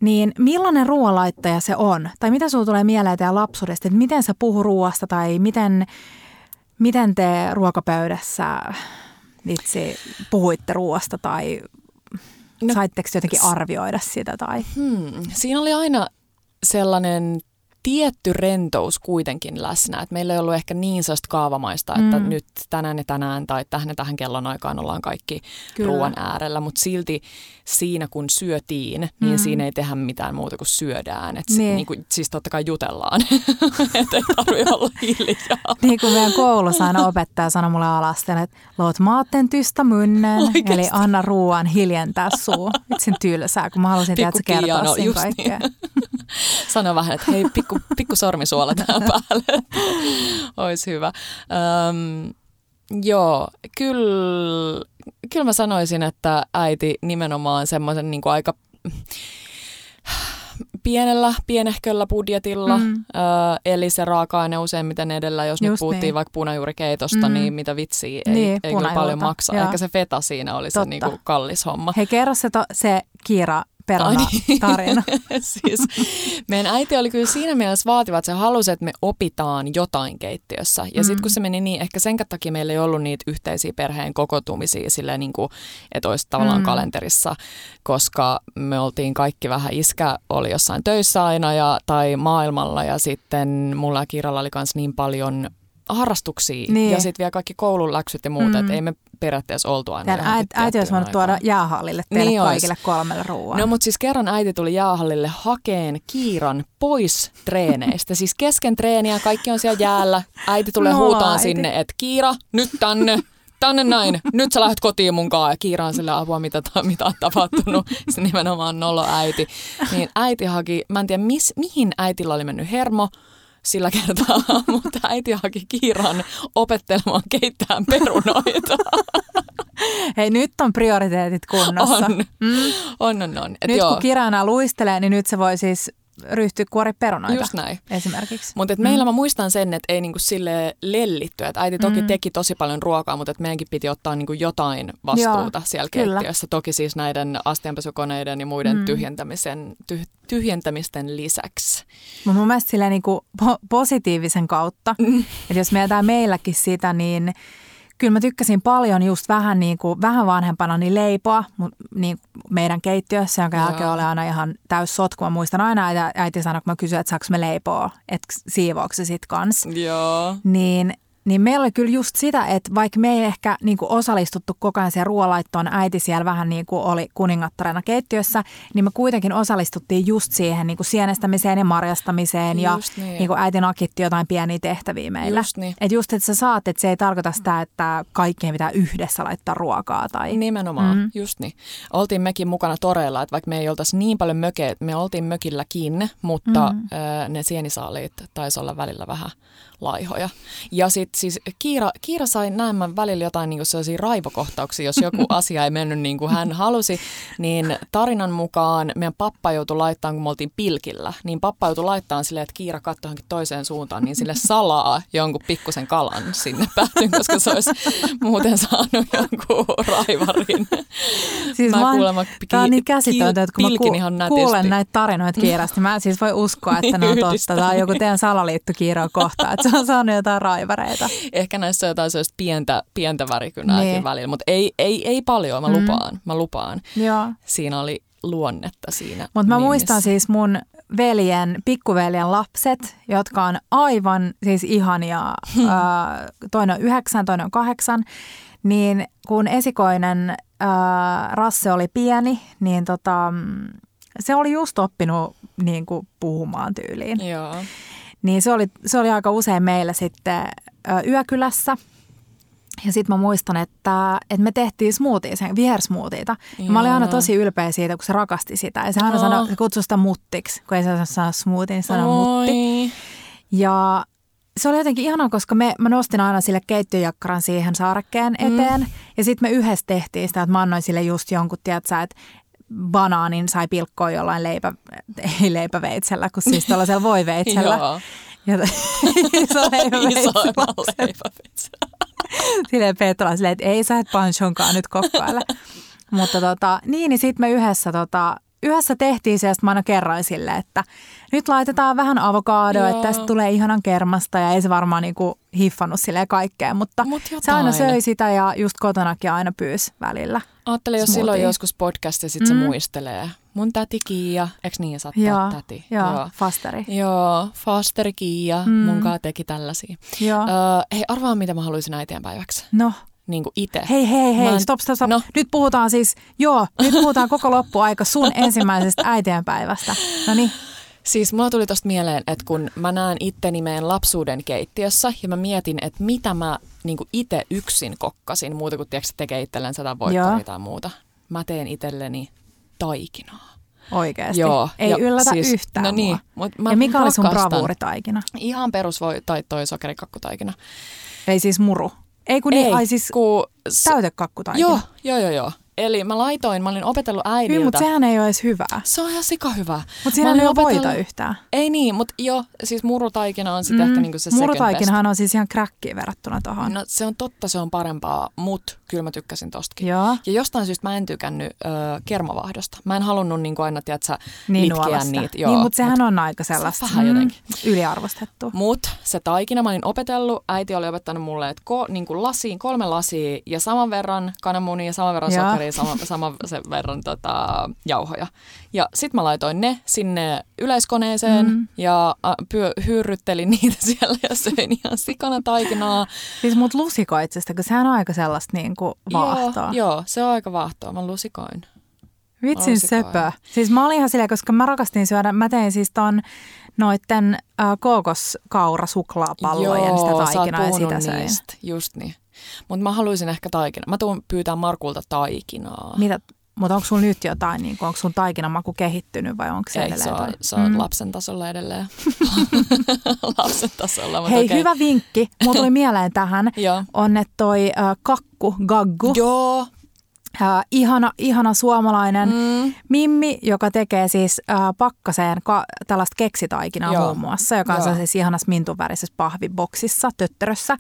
niin millainen ruoanlaittaja se on? Tai mitä sulla tulee mieleen teidän lapsuudesta, että miten sä puhu ruoasta tai miten, miten te ruokapöydässä vitsi puhuitte ruoasta tai No, saitteko jotenkin arvioida sitä tai? Hmm. Siinä oli aina sellainen tietty rentous kuitenkin läsnä. Et meillä ei ollut ehkä niin sellaista kaavamaista, että Mm. nyt tänään ja tänään tai tähän ja tähän kellon aikaan ollaan kaikki Kyllä. ruoan äärellä. Mutta silti siinä kun syötiin, niin Mm. siinä ei tehdä mitään muuta kuin syödään. Et Niin. niinku, siis totta kai jutellaan, että ei tarvitse olla hiljaa. Niin kuin meidän koulussa aina opettaja sanoi mulle alasteella, että loot maatten tystä munnen, Oikeesti? eli anna ruoan hiljentää suu. Itse tylsää, kun mä halusin tiedätkö, kertoa siinä just kaikkea. niin. Sano vähän, että hei, pikku, pikku sormisuola tähän päälle. Olisi hyvä. Öm, joo, kyllä, kyllä mä sanoisin, että äiti nimenomaan semmoisen niin aika pienellä, pienehköllä budjetilla. Mm. Ö, eli se raaka-aine useimmiten edellä, jos nyt Just puhuttiin niin. vaikka punajuurikeitosta, Mm. niin mitä vitsiä, ei, Niin, ei kyllä paljon maksa. joo. Ehkä se feta siinä oli se Totta. niin kuin kallis homma. Hei, kerro se, to, se Kiira peruna niin. tarina. siis, meidän äiti oli kyllä siinä mielessä vaativa, että se halusi, että me opitaan jotain keittiössä. Ja sitten Mm. kun se meni niin, ehkä sen takia meillä ei ollut niitä yhteisiä perheen kokotumisia silleen niin kuin, että olisi tavallaan Mm. kalenterissa, koska me oltiin kaikki vähän, iskä oli jossain töissä aina ja, tai maailmalla ja sitten mulla ja Kiralla oli myös niin paljon harrastuksia Niin. ja sitten vielä kaikki koulun läksyt ja muuta, Mm. että ei me periaatteessa oltu aina johonkin äiti, äiti olisi voinut tuoda jäähallille teille Niin kaikille kolmelle ruoan. No mutta siis kerran äiti tuli jäähallille hakeen Kiiran pois treeneistä. Siis kesken treeniä, kaikki on siellä jäällä. Äiti tulee No, huutaan äiti. sinne, että Kiira, nyt tänne, tänne näin. Nyt sä lähdet kotiin munkaan. Ja Kiira on sille apua, mitä, ta- mitä on tapahtunut. Se nimenomaan nolo äiti. Niin äiti haki, mä en tiedä mis, mihin äitillä oli mennyt hermo sillä kertaa, mutta äiti haki Kiiran opettelemaan keittämään perunoita. Hei, nyt on prioriteetit kunnossa. On, Mm. on, on, on. Et Nyt joo, kun kirjaana luistelee, niin nyt se voi siis ryhtyä kuori perunoita just näin. esimerkiksi. Mutta mm. meillä mä muistan sen, että ei niinku sille lellitty. Et äiti toki Mm. teki tosi paljon ruokaa, mutta et meidänkin piti ottaa niinku jotain vastuuta Joo, siellä kyllä. keittiössä. Toki siis näiden astianpesukoneiden ja muiden Mm. tyhjentämisen, tyh, tyhjentämisten lisäksi. Mutta mun mielestä silleen niinku po- positiivisen kautta, Mm. että jos mietitään meilläkin sitä, niin kyllä mä tykkäsin paljon just vähän, niin kuin, vähän vanhempana niin leipoa mut, niin meidän keittiössä, jonka Joo. jälkeen oli aina ihan täys sotku. Mä muistan aina äiti, äiti sanoi, kun mä kysyin, että saako me leipoa, että siivoako se sit kans. Joo. Niin, niin meillä oli kyllä just sitä, että vaikka me ei ehkä niin kuin osallistuttu koko ajan siihen ruoalaittoon, äiti siellä vähän niin kuin oli kuningattarena keittiössä, niin me kuitenkin osallistuttiin just siihen niin kuin sienestämiseen ja marjastamiseen ja Just niin. niin kuin äiti nakitti jotain pieniä tehtäviä meillä. Just niin. Että just, että sä saat, että se ei tarkoita sitä, että kaikkien pitää yhdessä laittaa ruokaa tai... Nimenomaan, Mm. just niin. Oltiin mekin mukana toreilla, että vaikka me ei oltaisi niin paljon mökeä, me oltiin mökilläkin, mutta Mm. mm. ö, ne sienisaaliit taisi olla välillä vähän laihoja. Ja sitten siis Kiira, Kiira sai näemmän välillä jotain niin sellaisia raivokohtauksia, jos joku asia ei mennyt niin kuin hän halusi, niin tarinan mukaan meidän pappa joutui laittamaan, kun me oltiin pilkillä, niin pappa joutui laittamaan silleen, että Kiira katsoi johonkin toiseen suuntaan, niin sille salaa jonkun pikkusen kalan sinne päätyyn, koska se olisi muuten saanut jonkun raivarin. Siis Mä mä, kuulemma Tämä on niin käsittämätöntä, että kun mä ku, ihan nätisti. kuulen näitä tarinoita kiirasti, mä en siis voi uskoa, että ne on totta. Tämä on joku teidän salaliittokiiroa kohta, että se on saanut jotain raivareita. Ehkä näissä on jotain sellaista pientä, pientä värikynääkin Niin. välillä, mutta ei, ei, ei paljon, mä Mm. lupaan, mä lupaan. Joo. Siinä oli luonnetta siinä Mutta mä muistan siis mun veljen, pikkuveljen lapset, jotka on aivan siis ihania. Ää, toinen on yhdeksän, toinen on kahdeksan. Niin kun esikoinen ää, Rasse oli pieni, niin tota, se oli just oppinut niin kuin puhumaan tyyliin. Joo. Niin se oli, se oli aika usein meillä sitten yökylässä. Ja sitten mä muistan, että, että me tehtiin smoothie, sen vihersmoothiita. Ja mä olin aina tosi ylpeä siitä, kun se rakasti sitä. Ja se aina Oo. sanoi, se kutsui sitä muttiksi, kun ei se saa smoothie, niin sanoi mutti. Ja se oli jotenkin ihanaa, koska me, mä nostin aina sille keittiöjakkaran siihen saarekkeen eteen. Mm. Ja sitten me yhdessä tehtiin sitä, että mä annoin sille just jonkun, tiedätkö, että banaanin sai pilkkoa jollain leipä, ei leipäveitsellä, kun siis tuollaisella voiveitsellä. Joo. Ja iso leipäveitsellä. Silleen Petra silleen, että ei sä et panchonkaan nyt kokkailla. Mutta tota, niin, niin sitten me yhdessä, tota, yhdessä tehtiin se, ja mä aina kerroin sille, että nyt laitetaan vähän avokadoa, että tästä tulee ihanan kermasta ja ei se varmaan niinku hiffannut silleen kaikkea, mutta Mut se aina söi sitä ja just kotonakin aina pyysi välillä. Ajattelin, jos Smoothie. silloin joskus podcast ja sitten Mm. se muistelee. Mun täti Kiia, eikö niin saattaa Joo, täti? joo, fasteri. Joo, Foster Kiia, Mm. mm. munkaan teki tällaisia. Joo. Öö, hei, arvaa mitä mä haluaisin äitienpäiväksi. No, Niin kuin itse. hei, hei, hei, en- stop, stop, stop. No. Nyt puhutaan siis, joo, nyt puhutaan koko loppuaika sun ensimmäisestä äitienpäivästä. No niin, Siis mulla tuli tosta mieleen, että kun mä näen itteni meidän lapsuuden keittiössä ja mä mietin, että mitä mä niin itse yksin kokkasin, muuta kuin tiedätkö, tekee itselleen Joo. voikkaria tai muuta. Mä teen itselleni taikinaa. oikeasti. Joo, Ei ja yllätä siis- yhtään no niin, mut mä ja mikä oli sun bravuuritaikina? Ihan perus voi, tai toi sokerikakkutaikina. Ei siis muru. Ei kun niin, Ei, ai siis kun s- täytekakkutaikina. Joo, joo, joo, joo. Eli mä laitoin, mä olin opetellut äidiltä. Kyllä, mutta sehän ei ole edes hyvää. Se on ihan sika hyvä. Mutta siinä ei ole voita yhtään. Ei niin, mutta jo, siis murutaikina on sitten mm, ehkä niinku se. Murutaikinahan on siis ihan kräkkiä verrattuna tuohon. No se on totta, se on parempaa, mutta kyllä mä tykkäsin tostakin. Joo. Ja jostain syystä mä en tykännyt ö, kermavahdosta. Mä en halunnut niin kuin aina, tiedätkö, Niin nuolasta. niitä. niin, mutta sehän on aika se sellaista vähän jotenkin. yliarvostettu. Mut se taikina mä olin opetellut, äiti oli opettanut mulle, että ko, niin kuin lasiin, kolme lasia ja saman verran kananmunia ja saman verran Joo. sokeria, sama, sama sen verran tota, jauhoja. Ja sitten mä laitoin ne sinne yleiskoneeseen mm. ja pyö, hyrryttelin niitä siellä ja söin ihan sikana taikinaa. Siis mut lusikoitsesta, kun sehän on aika sellaista niin kuin vaahtoa. Joo, joo, se on aika vaahtoa. Mä lusikoin. Vitsin söpö. Siis mä olin ihan silleen, koska mä rakastin syödä, mä tein siis ton noitten äh, kookoskaurasuklaapallojen Joo, sitä taikinaa ja sitä söin. Niistä. Just niin. Mutta mä haluaisin ehkä taikinaa. Mä tuun pyytää Markulta taikinaa. Mitä? Mutta onko sulla nyt jotain, niin onko sun taikinamaku kehittynyt vai onko se Ei, edelleen? Se on, se on mm. lapsen tasolla edelleen. lapsen tasolla. Hei, okay. hyvä vinkki. Mulla tuli mieleen tähän. on, että toi äh, kakku, gaggu. Joo, Äh, ihana, ihana suomalainen mm. Mimmi, joka tekee siis äh, pakkaseen ka- tällaista keksitaikinaa Joo. muun muassa, joka on siis ihanassa mintunvärisessä pahviboksissa, töttörössä.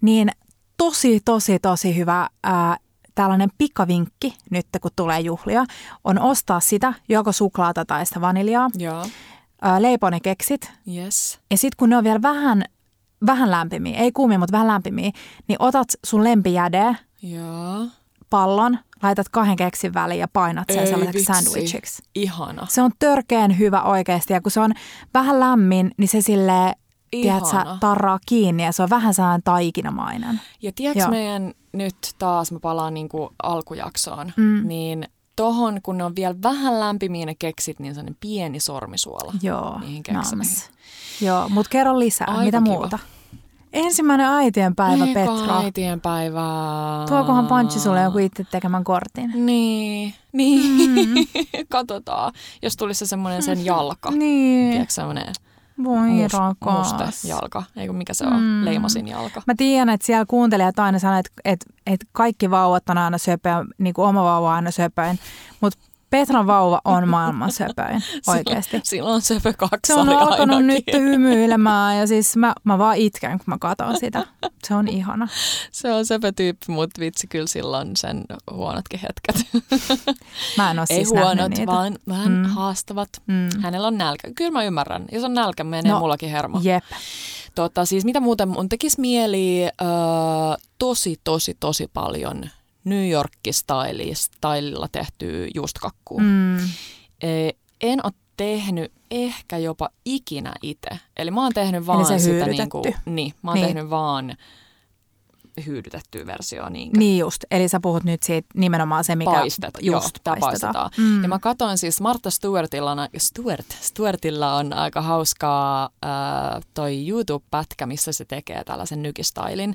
Niin tosi, tosi, tosi hyvä äh, tällainen pikavinkki nyt, kun tulee juhlia, on ostaa sitä joko suklaata tai sitä vaniljaa. Joo. Äh, leipoo ne keksit. Yes. Ja sitten kun ne on vielä vähän, vähän lämpimiä, ei kuumia, mutta vähän lämpimiä, niin otat sun lempijäde. Joo pallon, laitat kahden keksin väliin ja painat sen Ei sellaiseksi vitsi. sandwichiksi. Ihana. Se on törkeen hyvä oikeasti ja kun se on vähän lämmin, niin se sille tiedätkö, tarraa kiinni ja se on vähän sellainen taikinamainen. Ja tiedätkö meidän nyt taas, mä palaan niin kuin alkujaksoon, mm. niin tohon, kun ne on vielä vähän lämpimiä ne keksit, niin sellainen pieni sormisuola Joo, niihin Joo, mutta kerro lisää, Aika mitä kiva. muuta? Ensimmäinen äitienpäivä, Eka Petra. äitienpäivä. Tuokohan Panchi sulle joku itse tekemän kortin? Niin, niin. Mm. Katsotaan, jos tulisi se semmoinen sen jalka. niin. Tiedätkö semmoinen voi Mus, musta jalka, ei mikä se on, mm. leimasin jalka. Mä tiedän, että siellä kuuntelijat aina sanoo, että, että, että kaikki vauvat on aina söpöä, niin kuin oma vauva on aina söpöin, mutta Petran vauva on maailman söpöin, oikeasti. Sillä on söpö kaksi Se on alkanut ainakin. nyt hymyilemään ja siis mä, mä vaan itken, kun mä katson sitä. Se on ihana. Se on söpö tyyppi, mutta vitsi kyllä sillä on sen huonotkin hetket. Mä en ole Ei siis huonot, niitä. vaan vähän mm. haastavat. Mm. Hänellä on nälkä. Kyllä mä ymmärrän. Jos on nälkä, menee no, mullakin hermo. Jep. Tota, siis mitä muuten mun tekisi mieli äh, tosi, tosi, tosi paljon – New York-stylilla tehtyä juustakakkua. Mm. E, en ole tehnyt ehkä jopa ikinä itse. Eli mä oon tehnyt vaan sitä niin kuin, niin, mä oon niin. tehnyt vaan hyydytettyä versioa. Niinkö? Niin just, eli sä puhut nyt siitä nimenomaan se, mikä Paistet, just joo, paistetaan. Mm. Ja mä katsoin siis Martha Stewartilla, Stuart, Stuartilla on aika hauskaa äh, toi YouTube-pätkä, missä se tekee tällaisen nykistailin.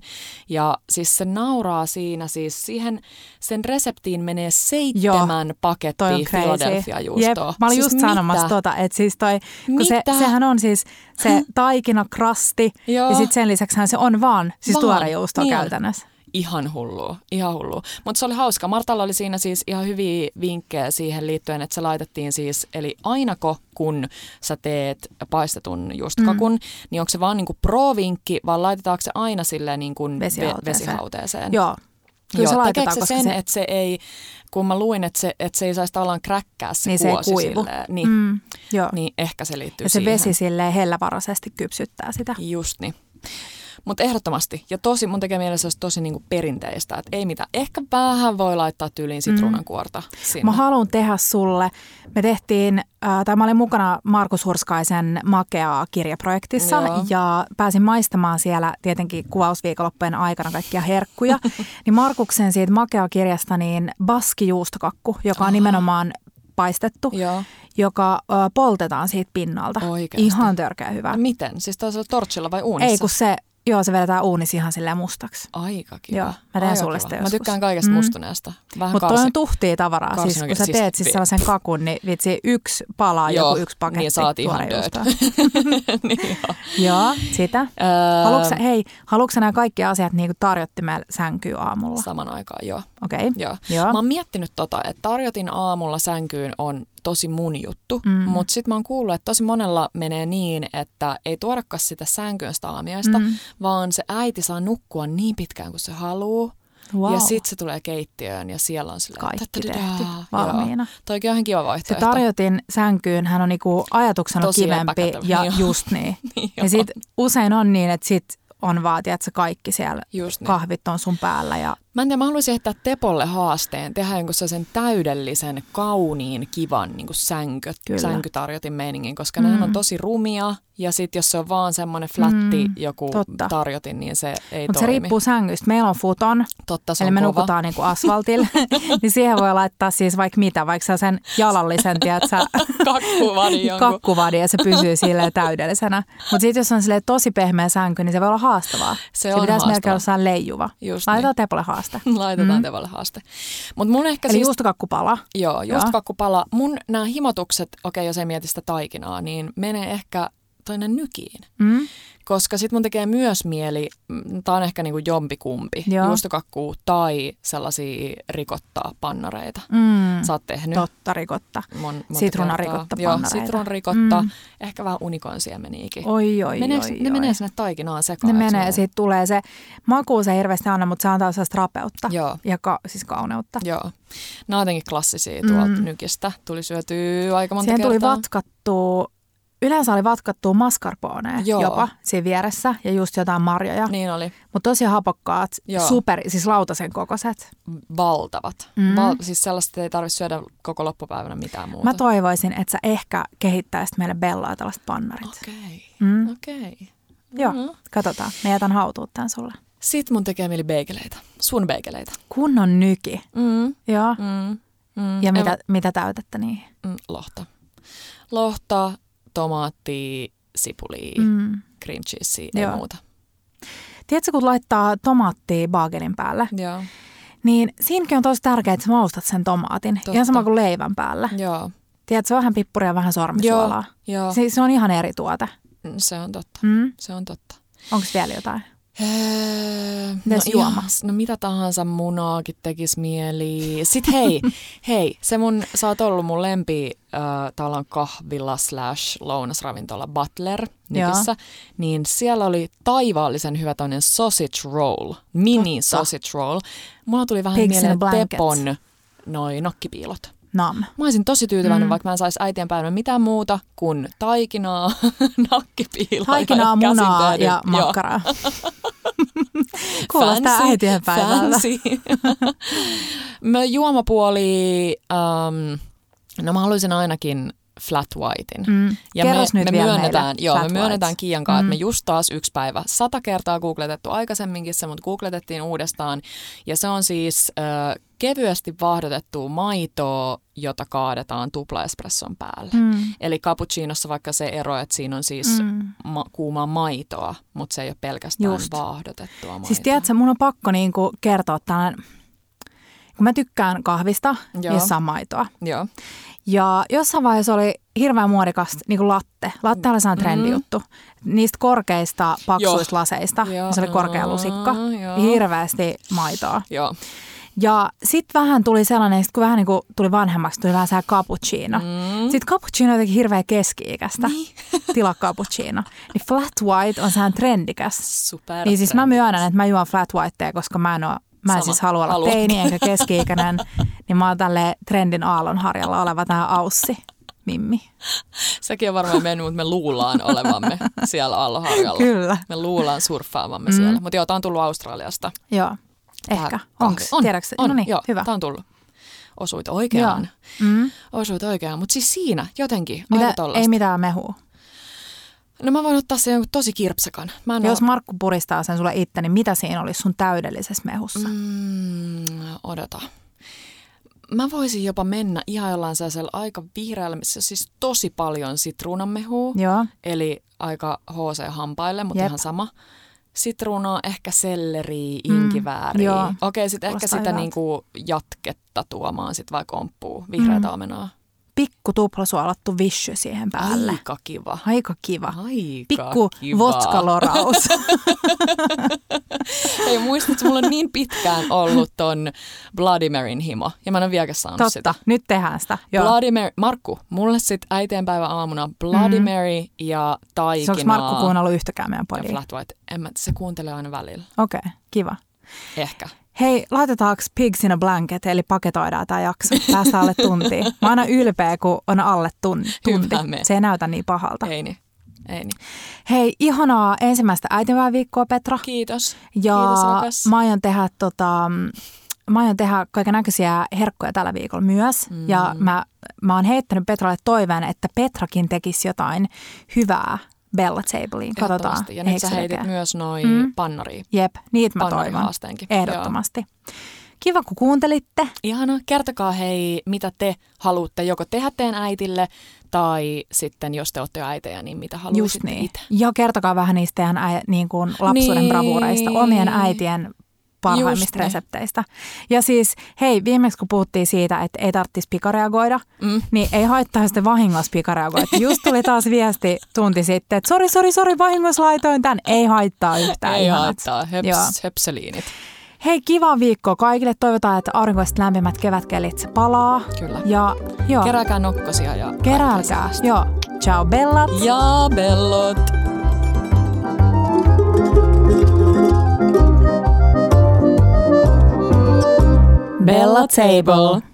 Ja siis se nauraa siinä, siis siihen sen reseptiin menee seitsemän joo, pakettia Philadelphia-juustoa. Jep, mä olin siis just mitä? sanomassa tota, että siis toi, kun se, sehän on siis se taikinakrasti ja sitten sen lisäksi se on vaan siis vaan, tuore juusto niin käytännössä. Ihan hullu, ihan hullu. Mutta se oli hauska. Martalla oli siinä siis ihan hyviä vinkkejä siihen liittyen, että se laitettiin siis, eli ainako kun sä teet paistetun just kakun, mm. niin onko se vaan niinku pro-vinkki, vai laitetaanko se aina silleen niinku vesihauteeseen? vesihauteeseen? Joo. Kyllä Joo, se laitetaan, se sen, se... että se ei, kun mä luin, että se, että se ei saisi tavallaan kräkkää se niin kuosi se ei kuivu. Silleen, niin, mm, joo. niin ehkä se liittyy Ja se siihen. vesi silleen hellävaraisesti kypsyttää sitä. Just niin. Mutta ehdottomasti, ja tosi, mun tekee mielessä olisi tosi niinku perinteistä, että ei mitään. Ehkä vähän voi laittaa tyyliin sitruunankuorta mm. sinne. Mä haluan tehdä sulle, me tehtiin, äh, tai mä olin mukana Markus Hurskaisen Makeaa kirjaprojektissa Joo. ja pääsin maistamaan siellä tietenkin kuvausviikonloppujen aikana kaikkia herkkuja. niin Markuksen siitä Makeaa kirjasta niin baskijuustokakku, joka on nimenomaan paistettu, Joo. joka ö, poltetaan siitä pinnalta. Oikeasti. Ihan törkeä hyvä. Miten? Siis taas torchilla vai uunissa? Ei, kun se Joo, se vedetään uunissa ihan silleen mustaksi. Aika kiva. Joo, mä teen sulle sitä joskus. Mä tykkään kaikesta mm. mustuneesta. Mutta toi on tuhtia tavaraa. Siis kun sä teet siis sellaisen kakun, niin vitsi yksi palaa, Joo, joku yksi paketti. niin saat ihan niin joo. sitä. Haluatko, hei, haluatko nämä kaikki asiat niin tarjottimella sänkyy aamulla? Saman aikaan, joo. Okei. Okay. Joo. joo. Mä oon miettinyt tota, että tarjotin aamulla sänkyyn on tosi mun juttu, mm. mutta sitten mä oon kuullut, että tosi monella menee niin, että ei tuodakaan sitä sänkyyn sitä aamiaista, mm. vaan se äiti saa nukkua niin pitkään kuin se haluaa. Wow. Ja sitten se tulee keittiöön ja siellä on silleen, Kaikki tehty valmiina. Toikin on ihan kiva vaihtoehto. Se tarjotin sänkyyn, hän on niinku ajatuksena Tosi kivempi ja niin just niin. niin ja sitten usein on niin, että sit on vaan, että kaikki siellä Just niin. kahvit on sun päällä. Ja... Mä en tiedä, mä haluaisin heittää Tepolle haasteen, tehdä jonkun sen täydellisen, kauniin, kivan niin sänky, sänkytarjotin meiningin, koska mm. ne on tosi rumia ja sitten jos se on vaan semmoinen flatti mm, joku totta. tarjotin, niin se ei Mutta se riippuu sängystä. Meillä on futon, totta, se eli me kova. nukutaan niin kuin asfaltilla, niin siihen voi laittaa siis vaikka mitä, vaikka sen jalallisen, tiedätkö, kakkuvadi, kakkuvadi ja se pysyy silleen täydellisenä. Mutta sitten jos on tosi pehmeä sänky, niin se voi olla haastavaa. Se, se on pitäisi melkein olla leijuva. Just Laitetaan niin. Tepolle haaste. Laitetaan mm. Tepolle haaste. Mut mun ehkä Eli siis... juustokakkupala. Joo, juustokakkupala. Mun nämä himotukset, okei okay, jos ei mieti sitä taikinaa, niin menee ehkä toinen nykiin. Mm. Koska sitten mun tekee myös mieli, mm, tää on ehkä niinku jompikumpi, Joo. juustokakkuu tai sellaisia rikottaa pannareita. Mm. Sä oot tehnyt. Totta, rikotta. Mon, Sitrunarikotta Joo, sitrunarikotta. Mm. Ehkä vähän unikonsiemeniikin. Oi, oi, Meneekö, oi, Ne oi. menee sinne taikinaan sekaan. Ne menee, siitä tulee se, maku se hirveästi anna, mutta se antaa sellaista rapeutta. Joo. Ja ka, siis kauneutta. Joo. Nämä on jotenkin klassisia tuolta mm. nykistä. Tuli syötyä aika monta Siihen kertaa. tuli vatkattua Yleensä oli vatkattua mascarpone jopa siinä vieressä ja just jotain marjoja. Niin oli. Mutta tosi hapokkaat, Joo. super, siis lautasen kokoiset. Valtavat. Mm. Val, siis sellaista ei tarvitse syödä koko loppupäivänä mitään muuta. Mä toivoisin, että sä ehkä kehittäisit meille Bellaa tällaiset pannarit. Okei, okay. mm. okei. Okay. Joo, mm-hmm. katsotaan. Me jätän hautuut tämän sulle. Sitten mun tekee mieli beikeleitä. Sun beikeleitä. Kunnon nyki. Mm. Joo. Mm. Mm. Ja mitä, mitä täytettä niihin? Mm, lohta. Lohta, tomaattia, sipulia, mm. cream cheese, ei Joo. muuta. Tiedätkö, kun laittaa tomaattia baagelin päälle, Joo. niin siinäkin on tosi tärkeää, että sä maustat sen tomaatin. Totta. Ihan sama kuin leivän päällä. Joo. Tiedätkö, vähän pippuria ja vähän sormisuolaa. Joo. Se, se on ihan eri tuote. Mm, se on totta. Mm? Se on totta. Onko vielä jotain? Öö, no, juoma? no mitä tahansa munaakin tekisi mieli. Sitten hei, hei, se mun, sä oot ollut mun lempi äh, talon kahvilla slash lounasravintola Butler nykissä, niin siellä oli taivaallisen hyvä toinen sausage roll, mini Totta. sausage roll. Mulla tuli vähän Pigs mieleen Tepon noi nokkipiilot. Nam. Mä olisin tosi tyytyväinen, mm. vaikka mä en saisi äitien päivänä mitään muuta kuin taikinaa, nakkipiilaa Taikinaa, munaa ja makkaraa. Kuulostaa fancy, äitien päivältä. mä juomapuoli, um, no mä haluaisin ainakin flat whitein. Mm. Ja me, nyt me myönnetään, joo, me myönnetään Kiian kanssa, mm. että me just taas yksi päivä, sata kertaa googletettu aikaisemminkin se, mutta googletettiin uudestaan. Ja se on siis äh, kevyesti vahdotettua maitoa, jota kaadetaan tuplaespresson päälle. Mm. Eli cappuccinossa vaikka se ero, että siinä on siis mm. ma- kuumaa maitoa, mutta se ei ole pelkästään Just. vahdotettua maitoa. Siis tiedätkö, mun on pakko niinku kertoa tämän, kun mä tykkään kahvista, Joo. jossa on maitoa. Joo. Ja jossain vaiheessa oli hirveän muodikasta niin kuin latte. Latte oli sellainen trendijuttu. Mm. Niistä korkeista paksuista Joo. laseista. Joo. Se oli korkea lusikka. Joo. Hirveästi maitoa. Joo. Ja sitten vähän tuli sellainen, kun vähän niin kuin tuli vanhemmaksi, tuli vähän sellainen cappuccino. Mm. Sitten cappuccino on jotenkin hirveän keski-ikäistä. Niin. Tila cappuccino. Niin flat white on sellainen trendikäs. Super Niin siis mä myönnän, että mä juon flat whitea, koska mä en ole Mä en Sama. siis halua olla teini enkä keski-ikäinen, niin mä oon tälle trendin aallonharjalla oleva tämä aussi. Mimmi. Sekin on varmaan mennyt, mutta me luullaan olevamme siellä aallonharjalla. Kyllä. Me luullaan surffaavamme mm. siellä. Mutta joo, tää on tullut Australiasta. Joo. Ehkä. Onko? On, Tiedätkö? on, no niin, joo, hyvä. Tämä on tullut. Osuit oikeaan. Mm. Osuit oikeaan. Mutta siis siinä jotenkin. Mitä, ei mitään mehua. No mä voin ottaa sen tosi kirpsakan. Mä en Jos ole... Markku puristaa sen sulle itse, niin mitä siinä olisi sun täydellisessä mehussa? Mm, odota. Mä voisin jopa mennä ihan jollain sellaisella aika vihreällä, missä siis tosi paljon sitruunamehua. Joo. Eli aika HC-hampaille, mutta Jep. ihan sama sitruunaa, ehkä selleri, inkivääriä. Mm, Okei, sitten ehkä sitä niinku jatketta tuomaan sit vaikka omppuu, vihreätä mm. omenaa. Pikku tuplasuolattu vishy siihen päälle. Aika kiva. Aika kiva. Aika Pikku kiva. vodkaloraus. Hei, muistat, mulla on niin pitkään ollut ton Bloody Maryn himo. Ja mä en ole vieläkään saanut Totta, sitä. nyt tehdään sitä. Joo. Bloody Mary, Markku, mulle sit äitienpäivä aamuna Bloody mm. Mary ja taikinaa. Onko Markku kuunnellut yhtäkään meidän podia? Ja flat white. En mä, se kuuntelee aina välillä. Okei, okay, kiva. Ehkä. Hei, laitetaanko Pigs in a Blanket, eli paketoidaan tämä jakso. Päästään alle tuntiin. Mä oon aina ylpeä, kun on alle tun- tunti. Se ei näytä niin pahalta. Ei niin. ei niin. Hei, ihanaa ensimmäistä äitiväiviikkoa Petra. Kiitos. Ja Kiitos rakas. mä aion tehdä tota, mä aion tehdä kaiken näköisiä herkkuja tällä viikolla myös. Mm. Ja mä, mä oon heittänyt Petralle toiveen, että Petrakin tekisi jotain hyvää Bella Tableiin. Katsotaan. Ja nyt sä heitit tekee. myös noin Mm. pannoria. Jep, niitä mä toivon. Pannorihaasteenkin. Ehdottomasti. Kiva, kun kuuntelitte. Ihana. Kertokaa hei, mitä te haluatte joko tehdä teidän äitille tai sitten jos te olette jo äitejä, niin mitä Just haluaisitte niin. itse. Ja kertokaa vähän niistä teidän äi, niin kuin lapsuuden Niin. bravureista, omien äitien parhaimmista Just niin. resepteistä. Ja siis, hei, viimeksi kun puhuttiin siitä, että ei tarvitsisi pikareagoida, Mm. niin ei haittaa sitten vahingossa pikareagoida. Just tuli taas viesti tunti sitten, että sori, sori, sori, vahingossa laitoin tämän. Ei haittaa yhtään. Ei ihanat. haittaa. Joo. Höps, höpseliinit. Hei, kivaa viikkoa kaikille. Toivotaan, että aurinkoiset lämpimät kevätkelit palaa. Kyllä. Ja joo, Kerääkää nokkosia ja kerääkää. Joo, ciao bellat. Ja bellot. Bella Table.